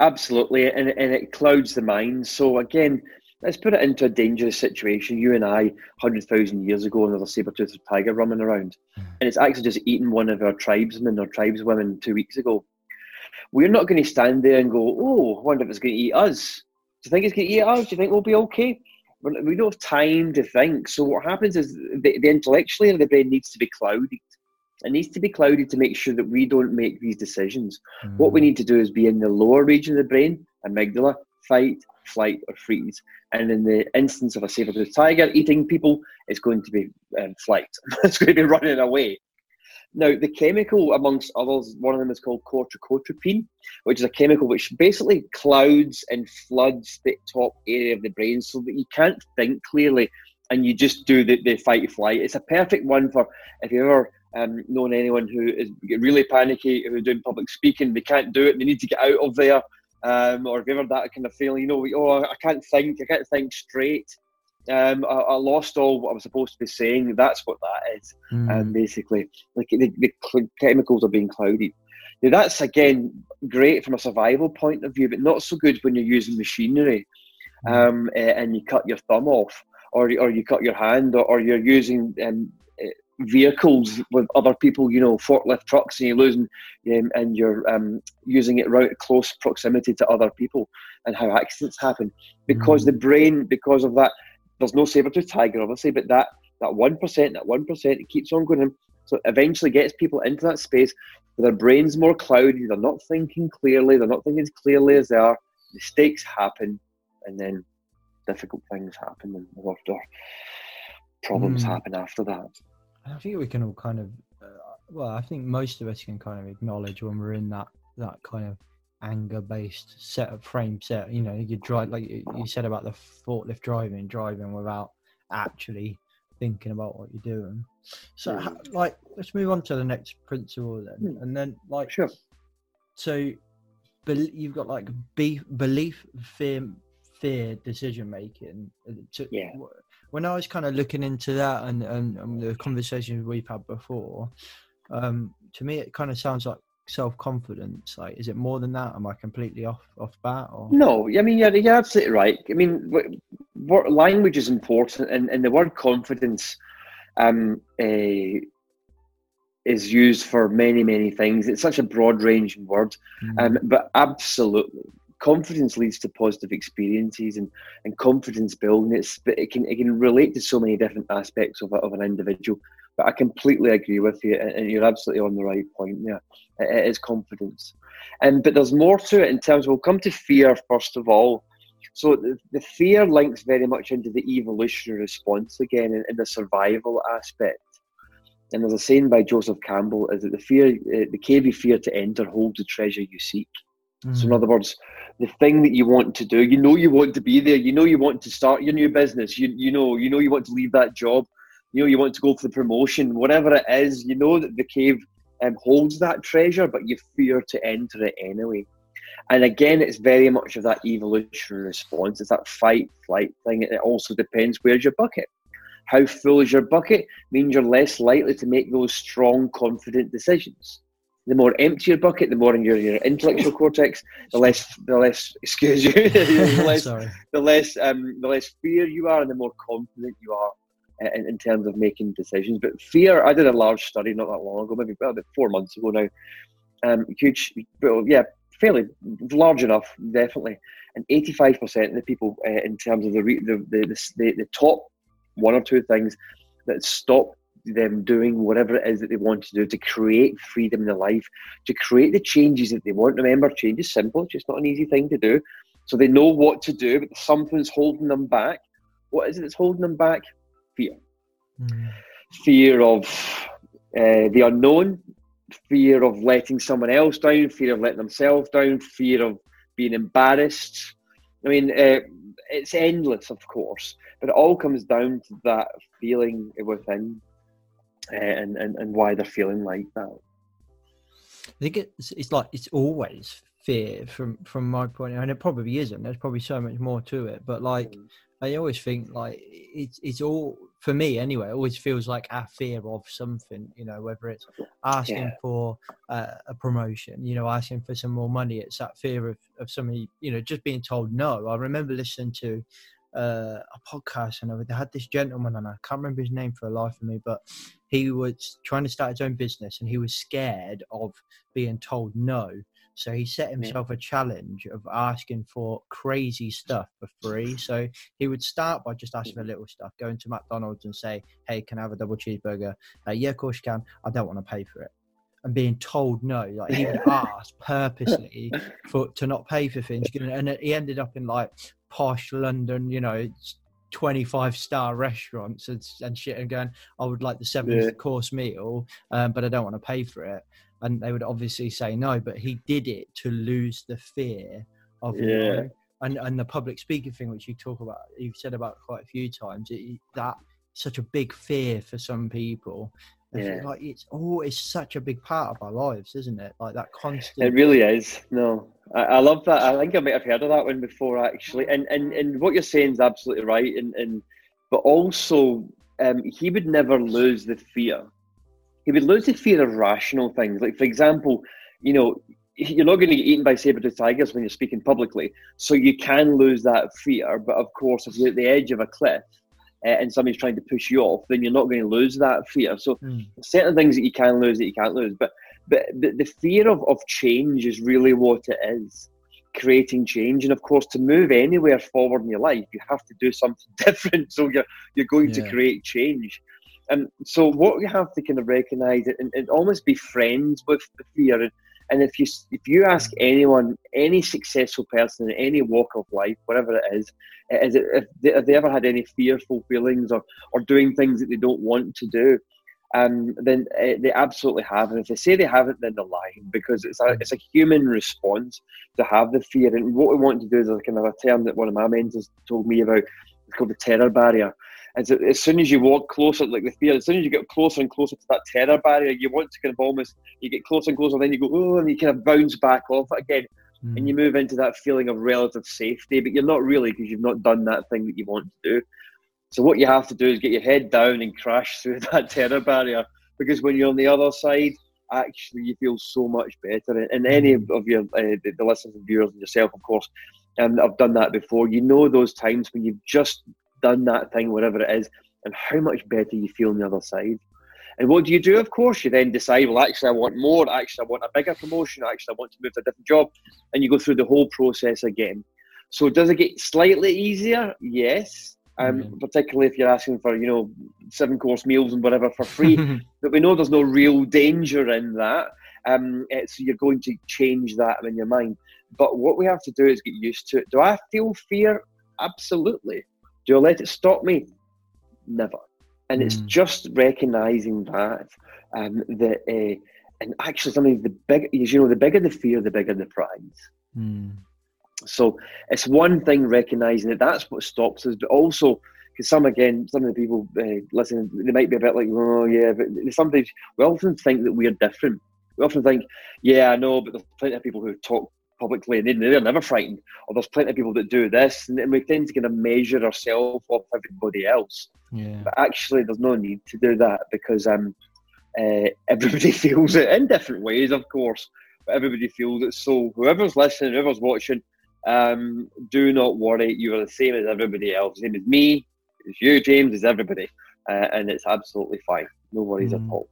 Absolutely, and, and it clouds the mind. So again, let's put it into a dangerous situation. You and I, hundred thousand years ago, another saber-toothed tiger running around, hmm. and it's actually just eaten one of our tribesmen or tribeswomen two weeks ago. We're not going to stand there and go, "Oh, I wonder if it's going to eat us." Do you think it's going to eat us? Do you think we'll be okay? We're- don't have time to think. So what happens is the, the intellectual area of the brain needs to be clouded. It needs to be clouded to make sure that we don't make these decisions. Hmm. What we need to do is be in the lower region of the brain, amygdala, fight, flight, or freeze. And in the instance of a saber-toothed tiger eating people, it's going to be um, flight. it's going to be running away. Now, the chemical, amongst others, one of them is called corticotropin, which is a chemical which basically clouds and floods the top area of the brain so that you can't think clearly and you just do the, the fight flight. It's a perfect one for if you've ever um, known anyone who is really panicky, who's doing public speaking, they can't do it, they need to get out of there. Um, or you ever that kind of feeling, you know, oh, I can't think, I can't think straight. Um, I, I lost all what I was supposed to be saying. That's what that is Mm. um, basically. Like the, the chemicals are being clouded. Now that's again great from a survival point of view, but not so good when you're using machinery um, uh, and you cut your thumb off, or or you cut your hand, or, or you're using um, vehicles with other people, you know, forklift trucks, and you're losing, um, and you're um, using it right at close proximity to other people, and how accidents happen because the brain, because of that, there's no saber-tooth tiger, obviously, but that that one percent, that one percent, it keeps on going. in. So it eventually gets people into that space where their brain's more cloudy, they're not thinking clearly, they're not thinking as clearly as they are. Mistakes happen, and then difficult things happen, and or problems Mm. happen after that. I think we can all kind of, uh, well, I think most of us can kind of acknowledge when we're in that that kind of anger-based set of frame set. You know, you drive like you said about the forklift driving, driving without actually thinking about what you're doing. So, Mm. like, let's move on to the next principle then, Mm. and then like, Sure. so bel you've got like be- belief, fear, fear, decision making. uh, To, Yeah. When I was kind of looking into that and, and, and the conversations we've had before, um, to me it kind of sounds like self confidence. Like, is it more than that? Am I completely off off bat? Or No, I mean you're, you're absolutely right. I mean, what, what language is important, and, and the word confidence um, eh, is used for many, many things. It's such a broad ranging word, Mm. um, but absolutely, confidence leads to positive experiences, and, and confidence building. It's but it can it can relate to so many different aspects of of an individual. But I completely agree with you, and and you're absolutely on the right point. Yeah, it, is confidence, and but there's more to it in terms. of, We'll come to fear first of all. So the, the fear links very much into the evolutionary response again, in, in the survival aspect. And there's a saying by Joseph Campbell: "Is that the fear, uh, the cave you fear to enter, holds the treasure you seek." So in Mm. other words, the thing that you want to do, you know you want to be there, you know you want to start your new business, you you know you know you want to leave that job, you know you want to go for the promotion, whatever it is, you know that the cave um, holds that treasure, but you fear to enter it anyway. And again, it's very much of that evolutionary response. It's that fight flight thing. It also depends where's your bucket. How full is your bucket means you're less likely to make those strong, confident decisions the more empty your bucket, the more in your, your intellectual cortex, the less the less excuse you, the less the less um, the less fear you are, and the more confident you are uh, in, in terms of making decisions. But fear, I did a large study not that long ago, maybe well, about four months ago now. Um, huge, well, yeah, fairly large enough, definitely. And eighty-five percent of the people, uh, in terms of the, re- the, the the the the top one or two things that stop them doing whatever it is that they want to do to create freedom in their life, to create the changes that they want. Remember, change is simple, it's just not an easy thing to do. So they know what to do, but something's holding them back. What is it that's holding them back? Fear. Mm. Fear of uh, the unknown, fear of letting someone else down, fear of letting themselves down, fear of being embarrassed. I mean, uh, it's endless, of course, but it all comes down to that feeling within and, and, and why they're feeling like that. I think it's it's like it's always fear from from my point, of view, and it probably isn't. There's probably so much more to it, but like I always think like it's it's all for me anyway. It always feels like a fear of something, you know, whether it's asking Yeah. for uh, a promotion, you know, asking for some more money. It's that fear of of somebody, you know, just being told no. I remember listening to uh, a podcast and they had this gentleman, and I can't remember his name for the life of me, but he was trying to start his own business and he was scared of being told no. So he set himself a challenge of asking for crazy stuff for free. So he would start by just asking for little stuff, going to McDonald's and say, "Hey, can I have a double cheeseburger?" Uh, yeah, of course you can. I don't want to pay for it. And being told no, like he would ask purposely for to not pay for things, and he ended up in like posh London, you know, 25 star restaurants and, and shit and going, I would like the seven Yeah. course meal, um, but I don't want to pay for it. And they would obviously say no, but he did it to lose the fear of Yeah. no. And, and the public speaking thing, which you talk about, you've said about quite a few times, it, that such a big fear for some people. Yeah. Like it's oh, it's such a big part of our lives, isn't it? Like that constant. It really is. No, I, I love that. I think I might have heard of that one before, actually. And and, and what you're saying is absolutely right. And, and but also, um, he would never lose the fear. He would lose the fear of rational things. Like, for example, you know, you're not going to get eaten by saber-toothed tigers when you're speaking publicly, so you can lose that fear. But of course, if you're at the edge of a cliff uh, and somebody's trying to push you off, then you're not going to lose that fear. So Mm. certain things that you can lose that you can't lose, but but, but the fear of, of change is really what it is creating change and of course to move anywhere forward in your life you have to do something different so you're you're going Yeah. to create change and so what you have to kind of recognize it and, and almost be friends with the fear and, and if you if you ask anyone any successful person in any walk of life whatever it is is it, if, they, have they ever had any fearful feelings or or doing things that they don't want to do um, then uh, they absolutely have. And if they say they haven't, then they're lying because it's a it's a human response to have the fear. And what we want to do is a kind of a term that one of my mentors told me about. It's called the terror barrier. So as soon as you walk closer, like the fear, as soon as you get closer and closer to that terror barrier, you want to kind of almost you get closer and closer, and then you go oh, and you kind of bounce back off it again. Hmm. and you move into that feeling of relative safety, but you're not really because you've not done that thing that you want to do. So what you have to do is get your head down and crash through that terror barrier because when you're on the other side, actually you feel so much better. And any hmm. of your uh, the, the listeners and viewers and yourself, of course, um, and I've done that before. You know those times when you've just done that thing, whatever it is, and how much better you feel on the other side. And what do you do? Of course, you then decide, well, actually, I want more. Actually, I want a bigger promotion. Actually, I want to move to a different job. And you go through the whole process again. So, does it get slightly easier? Yes. Um, mm-hmm. Particularly if you're asking for, you know, seven course meals and whatever for free. but we know there's no real danger in that. Um, so, you're going to change that in your mind. But what we have to do is get used to it. Do I feel fear? Absolutely. Do I let it stop me? Never and it's mm. just recognizing that um, that uh, and actually something the big you know the bigger the fear the bigger the prize mm. so it's one thing recognizing that that's what stops us but also because some again some of the people uh, listening they might be a bit like oh yeah but sometimes we often think that we're different we often think yeah i know but there's plenty of people who talk publicly and they're never frightened or there's plenty of people that do this and we tend to kind of measure ourselves off everybody else yeah. But actually, there's no need to do that because um, uh, everybody feels it in different ways, of course. But everybody feels it. So whoever's listening, whoever's watching, um, do not worry. You are the same as everybody else. Same as me, it's you, James, as everybody, uh, and it's absolutely fine. No worries mm. at all.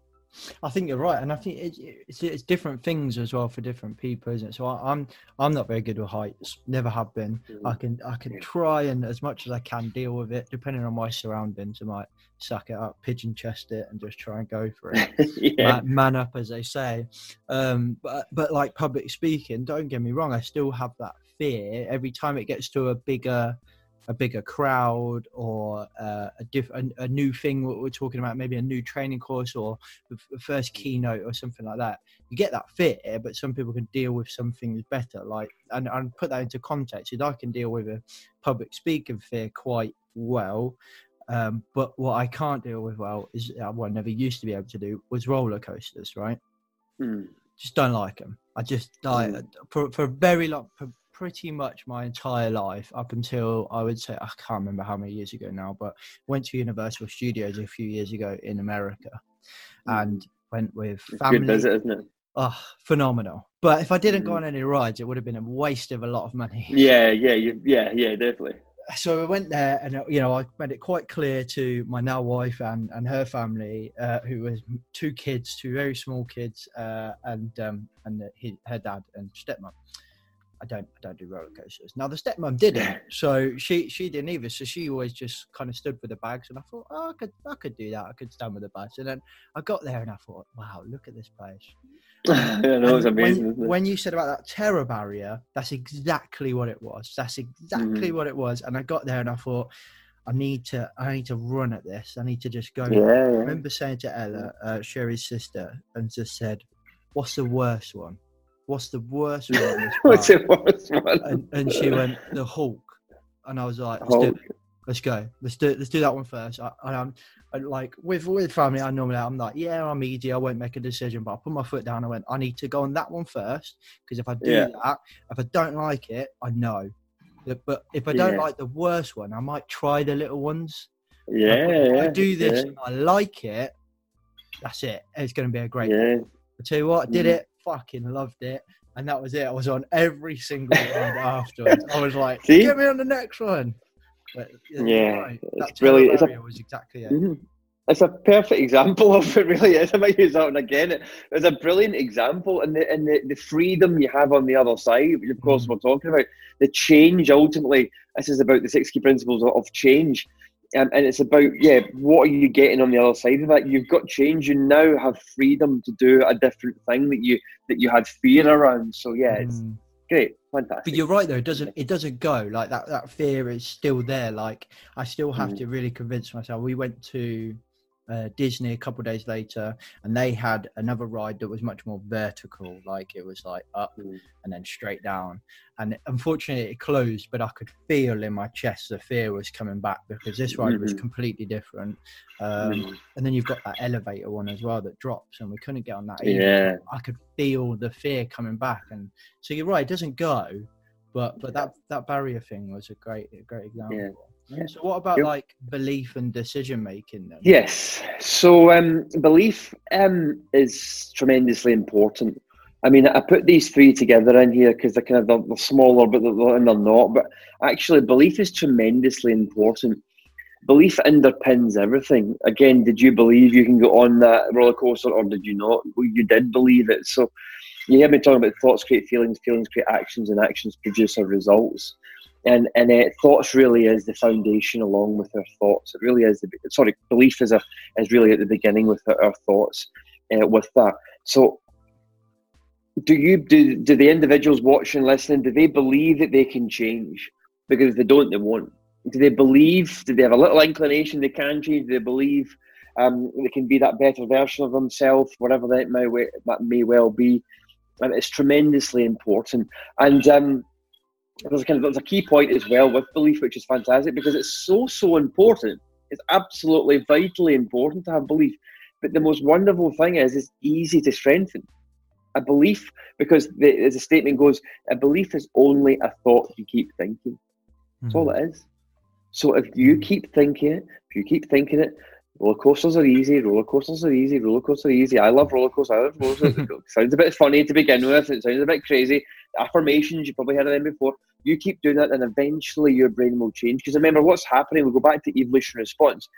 I think you're right, and I think it's, it's, it's different things as well for different people, isn't it? So I, am I'm, I'm not very good with heights, never have been. I mm. can I can try and as much as I can deal with it, depending on my surroundings. I might suck it up, pigeon chest it, and just try and go for it. yeah. man, man, up, as they say. Um, but but like public speaking, don't get me wrong, I still have that fear every time it gets to a bigger a bigger crowd or uh, a, diff- a, a, new thing what we're talking about maybe a new training course or the first keynote or something like that you get that fear but some people can deal with some things better like and, and put that into context i can deal with a public speaking fear quite well um, but what i can't deal with well is uh, what i never used to be able to do was roller coasters right mm. just don't like them i just like mm. for, for a very long for pretty much my entire life up until I would say I can't remember how many years ago now, but went to Universal Studios a few years ago in America, mm. and went with family. Good visit, isn't it? Oh, phenomenal! But if I didn't mm. go on any rides, it would have been a waste of a lot of money. Yeah, yeah, yeah, yeah, definitely. So I went there, and you know, I made it quite clear to my now wife and and her family, uh, who was two kids, two very small kids, uh, and um, and he, her dad and stepmom I don't I don't do roller coasters. Now the stepmom didn't, so she she didn't either. So she always just kind of stood with the bags, and I thought, oh, I could I could do that. I could stand with the bags. And then I got there and I thought, wow, look at this place. yeah, was amazing. When, when, you said about that terror barrier, that's exactly what it was. That's exactly mm. what it was. And I got there and I thought. I need to I need to run at this. I need to just go. Yeah, yeah. I remember saying to Ella, uh, Sherry's sister, and just said, "What's the worst one?" What's the worst one? what's the worst one? And, and, she went, the Hulk. And I was like, let's, do let's go. Let's do let's do that one first. I, I'm I, like with with family. I normally I'm like, yeah, I'm easy. I won't make a decision, but I put my foot down. I went, I need to go on that one first because if I do yeah. that, if I don't like it, I know. But if I don't yeah. like the worst one, I might try the little ones. Yeah, if I do this. I like it, that's it. It's going to be a great. Yeah. I tell you what, I did mm. it fucking loved it. And that was it. I was on every single one afterwards. I was like, See? get me on the next one. But, yeah, right. it's really it's a, was exactly it. Mm-hmm. It's a perfect example of it. Really is. I might use that one again. It, it's a brilliant example, and the and the, the freedom you have on the other side. Of course, mm. we're talking about the change. Ultimately, this is about the six key principles of change. Um, and it's about yeah what are you getting on the other side of that? You've got change you now have freedom to do a different thing that you that you had fear around. So yeah it's mm. great. Fantastic. but you're right though. It doesn't it doesn't go. Like that that fear is still there. Like i still have mm. to really convince myself. We went to uh, Disney a couple of days later, and they had another ride that was much more vertical, like it was like up Mm. and then straight down. And unfortunately, it closed, but I could feel in my chest the fear was coming back because this ride was Mhm. completely different. Um, Mm. And then you've got that elevator one as well that drops, and we couldn't get on that. Either. Yeah. I could feel the fear coming back, and so you're right, it doesn't go, but but that that barrier thing was a great a great example. Yeah. Yeah. So what about Yep. like belief and decision making then? Yes. So um, belief um, is tremendously important. I mean, I put these three together in here because they're kind of they're, they're smaller, but they're, and they're not. But actually, belief is tremendously important. Belief underpins everything. Again, did you believe you can go on that roller coaster, or did you not? Well, you did believe it. So you hear me talking about thoughts create feelings, feelings create actions, and actions produce our results. And and uh, thoughts really is the foundation, along with our thoughts. It really is. The, sorry, belief is a is really at the beginning with our, thoughts. Uh, with that, so do you do do the individuals watching, listening? Do they believe that they can change? Because if they don't, they won't. Do they believe? Do they have a little inclination they can change? Do they believe um, they can be that better version of themselves, whatever that may that may well be? And it's tremendously important. And um, there's a kind of there's a key point as well with belief, which is fantastic because it's so so important. It's absolutely vitally important to have belief. But the most wonderful thing is, it's easy to strengthen. A belief, because the, as the statement goes, a belief is only a thought you keep thinking. That's hmm. all it is. So if you hmm. keep thinking it, if you keep thinking it, roller coasters are easy, roller coasters are easy, roller coasters are easy. I love roller coasters. I love roller coasters. it sounds a bit funny to begin with. It sounds a bit crazy. Affirmations, you probably heard of them before. You keep doing that, and eventually your brain will change. Because remember, what's happening? We go back to evolution response.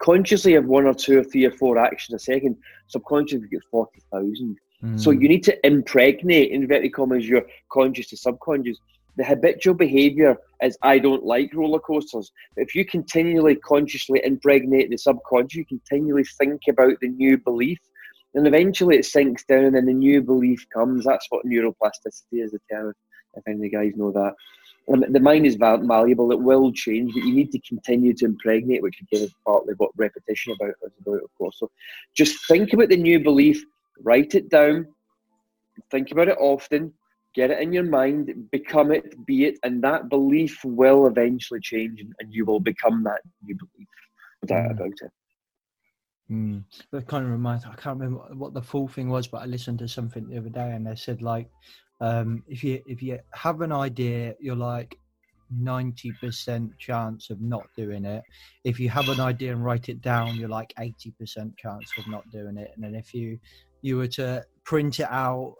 Consciously, have one or two or three or four actions a second. Subconsciously, you get forty thousand. So Mm. you need to impregnate, in inverted commas, your conscious to subconscious. The habitual behaviour is I don't like roller coasters. But if you continually consciously impregnate the subconscious, you continually think about the new belief, and eventually it sinks down and the new belief comes. That's what neuroplasticity is, the term, if any of the guys know that. And the mind is malleable, it will change, but you need to continue to impregnate, which again is partly what repetition about is about, of course. So just think about the new belief, write it down, think about it often, get it in your mind, become it, be it, and that belief will eventually change and, you will become that new belief. No doubt Mm. about it. Mm. That kind of reminds. I can't remember what the full thing was, but I listened to something the other day, and they said like, um, if you if you have an idea, you're like ninety percent chance of not doing it. If you have an idea and write it down, you're like eighty percent chance of not doing it. And then if you you were to print it out,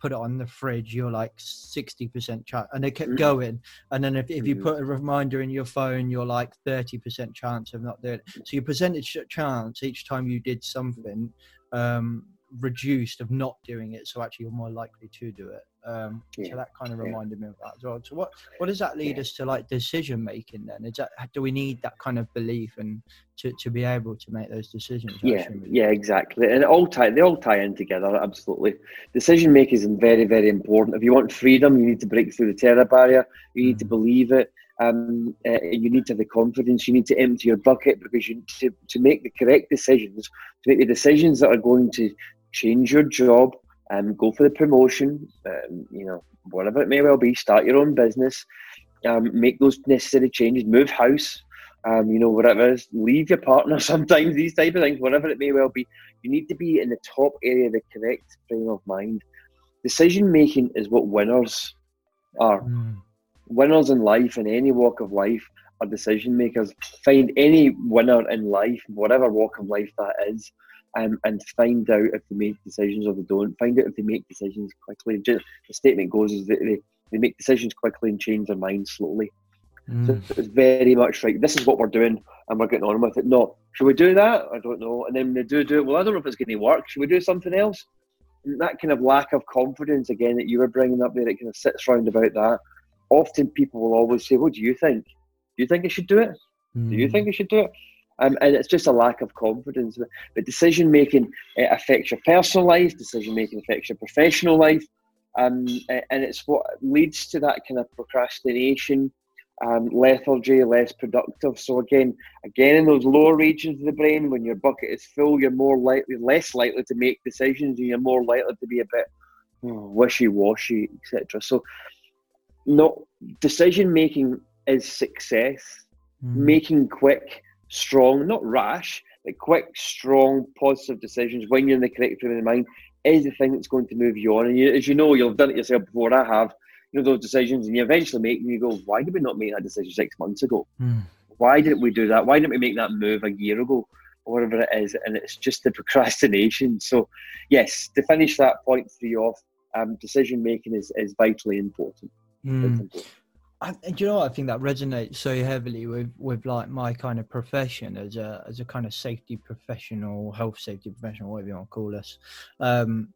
put it on the fridge, you're like sixty percent chance. And they kept Mhm. going. And then if, if you Mhm. put a reminder in your phone, you're like thirty percent chance of not doing it. So your percentage chance each time you did something um, reduced of not doing it. So actually, you're more likely to do it. Um, Yeah, So that kind of yeah. reminded me of that as well. So what what does that lead Yeah. us to like decision making then? Is that do we need that kind of belief and to, to be able to make those decisions? Yeah, yeah, exactly. And it all tie they all tie in together, absolutely. Decision making is very, very important. If you want freedom, you need to break through the terror barrier. You need to Mhm. believe it. Um, uh, you need to have the confidence. You need to empty your bucket because you to, to make the correct decisions, to make the decisions that are going to change your job, um, go for the promotion, um, you know, whatever it may well be, start your own business, um, make those necessary changes, move house, um, you know, whatever it is, leave your partner sometimes, these type of things, whatever it may well be. You need to be in the top area of the correct frame of mind. Decision making is what winners are. Mm. Winners in life, in any walk of life, are decision makers. Find any winner in life, whatever walk of life that is, um, and find out if they make decisions or they don't. Find out if they make decisions quickly. Ju- The statement goes is that they, they make decisions quickly and change their mind slowly. So Mm. it's very much like this is what we're doing and we're getting on with it. No, should we do that? I don't know. And then they do do it, well, I don't know if it's going to work. Should we do something else? And that kind of lack of confidence again that you were bringing up there, it kind of sits round about that. Often people will always say, "What do you think? Do you think I should do it? Do you Mm. think I should do it?" Um, and it's just a lack of confidence. But decision making uh, affects your personal life. Decision making affects your professional life, um, and it's what leads to that kind of procrastination um, lethargy, less productive. So again, again in those lower regions of the brain, when your bucket is full, you're more likely, less likely to make decisions, and you're more likely to be a bit oh, wishy-washy, etc. So, not decision making is success. Mm. Making quick, strong, not rash, but quick, strong, positive decisions when you're in the correct frame of mind is the thing that's going to move you on. And you, as you know, you've done it yourself before. I have you know those decisions, and you eventually make them. You go, why did we not make that decision six months ago? Mm. Why didn't we do that? Why didn't we make that move a year ago? Or whatever it is, and it's just the procrastination. So, yes, to finish that point three off, um, decision making is, is vitally important. Mm. important. I, do you know what I think that resonates so heavily with with like my kind of profession as a as a kind of safety professional, health safety professional, whatever you want to call us. Um,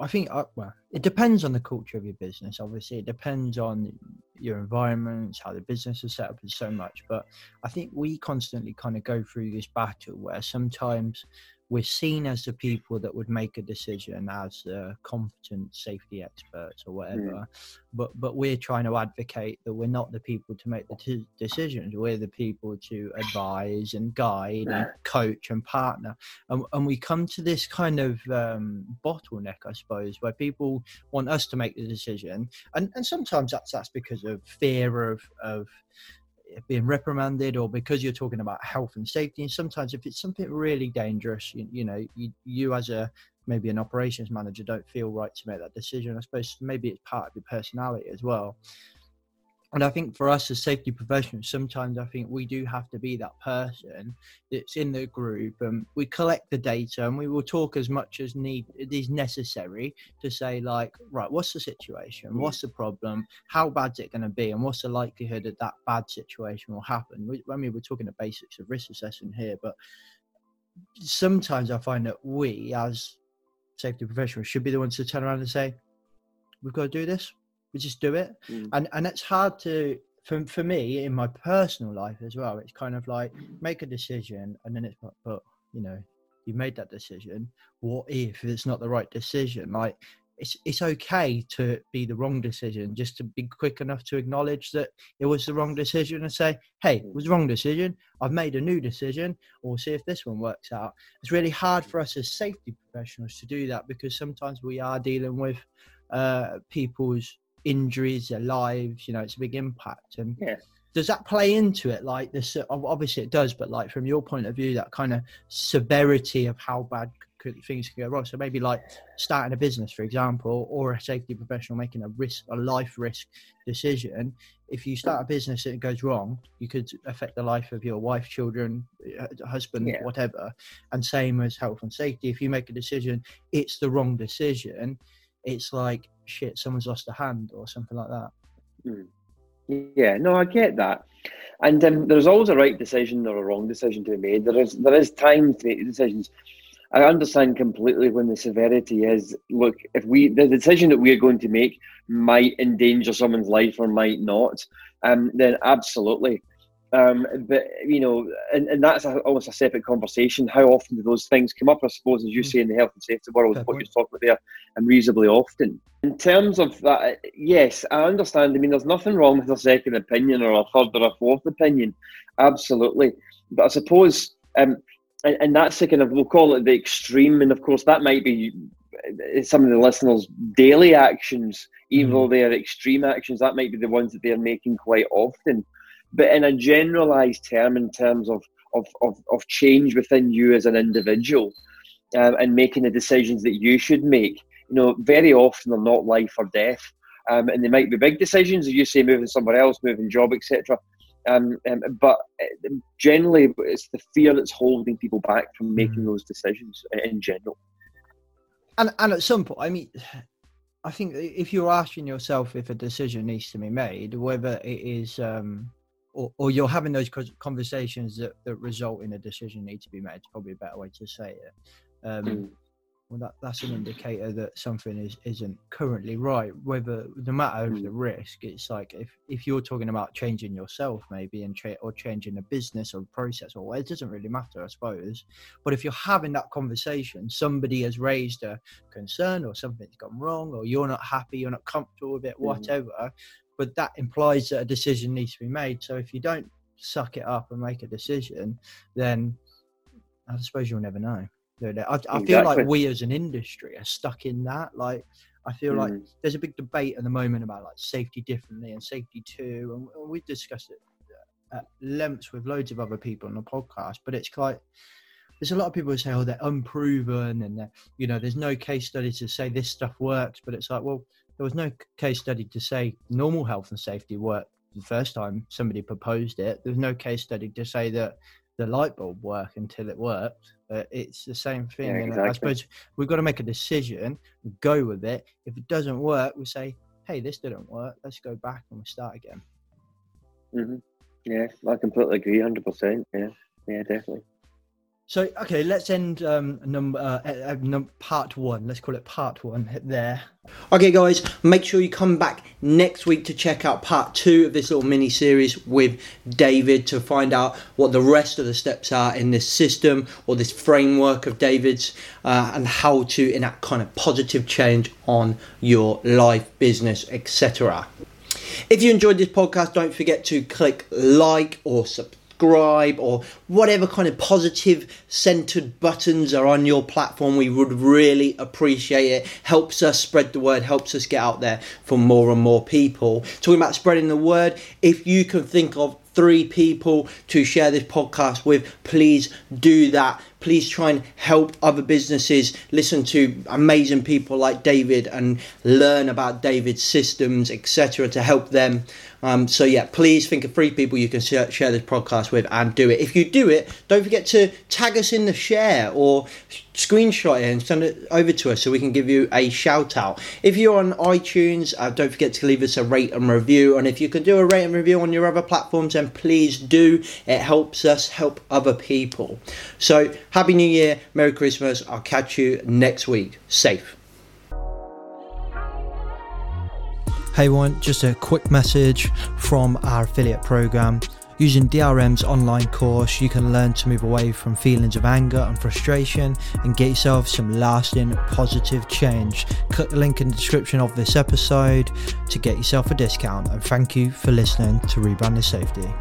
I think uh, well, it depends on the culture of your business. Obviously, it depends on your environment, how the business is set up, and so much. But I think we constantly kind of go through this battle where sometimes we're seen as the people that would make a decision as uh, competent safety experts or whatever mm. but but we're trying to advocate that we're not the people to make the t- decisions. We're the people to advise and guide and coach and partner. And, and we come to this kind of um, bottleneck i suppose where people want us to make the decision. And and sometimes that's that's because of fear of of being reprimanded or because you're talking about health and safety and sometimes if it's something really dangerous you, you know you, you as a maybe an operations manager don't feel right to make that decision i suppose maybe it's part of your personality as well and I think for us as safety professionals, sometimes I think we do have to be that person that's in the group and we collect the data and we will talk as much as need it is necessary to say like, right, what's the situation? Mm. What's the problem? How bad's it going to be? And what's the likelihood that that bad situation will happen? We, I mean, we're talking the basics of risk assessment here, but sometimes I find that we as safety professionals should be the ones to turn around and say, we've got to do this we just do it. Mm. and and it's hard to for, for me in my personal life as well it's kind of like make a decision and then it's but, but you know you made that decision. What if it's not the right decision? Like it's it's okay to be the wrong decision just to be quick enough to acknowledge that it was the wrong decision and say hey it was the wrong decision. I've made a new decision. Or see if this one works out. It's really hard for us as safety professionals to do that because sometimes we are dealing with uh, people's injuries, their lives. You know, it's a big impact. And yeah. does that play into it? Like this, obviously it does, but like from your point of view, that kind of severity of how bad things can go wrong. So maybe like starting a business, for example, or a safety professional making a risk, a life risk decision. If you start a business and it goes wrong, you could affect the life of your wife, children, uh, husband, yeah. whatever. And same as health and safety. If you make a decision, it's the wrong decision. It's like shit, someone's lost a hand or something like that. Mm. Yeah, no, I get that. And um, there's always a right decision or a wrong decision to be made. There is there is time to make decisions. I understand completely when the severity is. Look, if we the decision that we are going to make might endanger someone's life or might not, um, then absolutely um, but you know, and, and that's a, almost a separate conversation. How often do those things come up? I suppose, as you mm. say, in the health and safety world, Fair what point. you're talking about there, and reasonably often. In terms of that, yes, I understand. I mean, there's nothing wrong with a second opinion or a third or a fourth opinion, absolutely. But I suppose, um, and, and that's the kind of we'll call it the extreme, and of course that might be uh, some of the listeners' daily actions, even mm. though they are extreme actions. That might be the ones that they are making quite often but in a generalized term, in terms of, of, of, of change within you as an individual um, and making the decisions that you should make, you know, very often they're not life or death. Um, and they might be big decisions, as you say, moving somewhere else, moving job, etc. Um, um, but uh, generally, it's the fear that's holding people back from making mm. those decisions in general. And and at some point, I mean, I think if you're asking yourself if a decision needs to be made, whether it is um, or, or you're having those conversations that, that result in a decision need to be made. It's probably a better way to say it. Um, mm. Well, that, that's an indicator that something is isn't currently right. Whether no matter mm. the risk, it's like if if you're talking about changing yourself, maybe and tra- or changing a business or process, or it doesn't really matter, I suppose. But if you're having that conversation, somebody has raised a concern, or something's gone wrong, or you're not happy, you're not comfortable with it, mm. whatever but that implies that a decision needs to be made. So if you don't suck it up and make a decision, then I suppose you'll never know. I, I Exactly. feel like we as an industry are stuck in that. Like, I feel like Mm. there's a big debate at the moment about like safety differently and Safety-II, and- we've discussed it at lengths with loads of other people on the podcast. But it's quite there's a lot of people who say, "Oh, they're unproven," and they're, you know, there's no case study to say this stuff works. But it's like, well, there was no case study to say normal health and safety worked the first time somebody proposed it. There's no case study to say that the light bulb worked until it worked. Uh, it's the same thing. Yeah, and I suppose we've got to make a decision, go with it. If it doesn't work, we say, "Hey, this didn't work. Let's go back and we start again." hmm Yeah, I completely agree, hundred percent. Yeah, yeah, definitely. So okay, let's end um, number uh, uh, num- part one. Let's call it part one there. Okay, guys, make sure you come back next week to check out part two of this little mini series with David to find out what the rest of the steps are in this system or this framework of David's uh, and how to enact kind of positive change on your life, business, etc. If you enjoyed this podcast, don't forget to click like or subscribe or whatever kind of positive centered buttons are on your platform. We would really appreciate it. Helps us spread the word, helps us get out there for more and more people. Talking about spreading the word, if you can think of three people to share this podcast with, please do that. Please try and help other businesses listen to amazing people like David and learn about David's systems, etc., to help them. Um, so, yeah, please think of three people you can share, this podcast with and do it. If you do it, don't forget to tag us in the share or screenshot it and send it over to us so we can give you a shout out. If you're on iTunes, uh, don't forget to leave us a rate and review. And if you can do a rate and review on your other platforms, then please do. It helps us help other people. So, Happy New Year, Merry Christmas. I'll catch you next week. Safe. Hey everyone, just a quick message from our affiliate program. Using DRM's online course, you can learn to move away from feelings of anger and frustration and get yourself some lasting positive change. Click the link in the description of this episode to get yourself a discount. And thank you for listening to Rebranding Safety.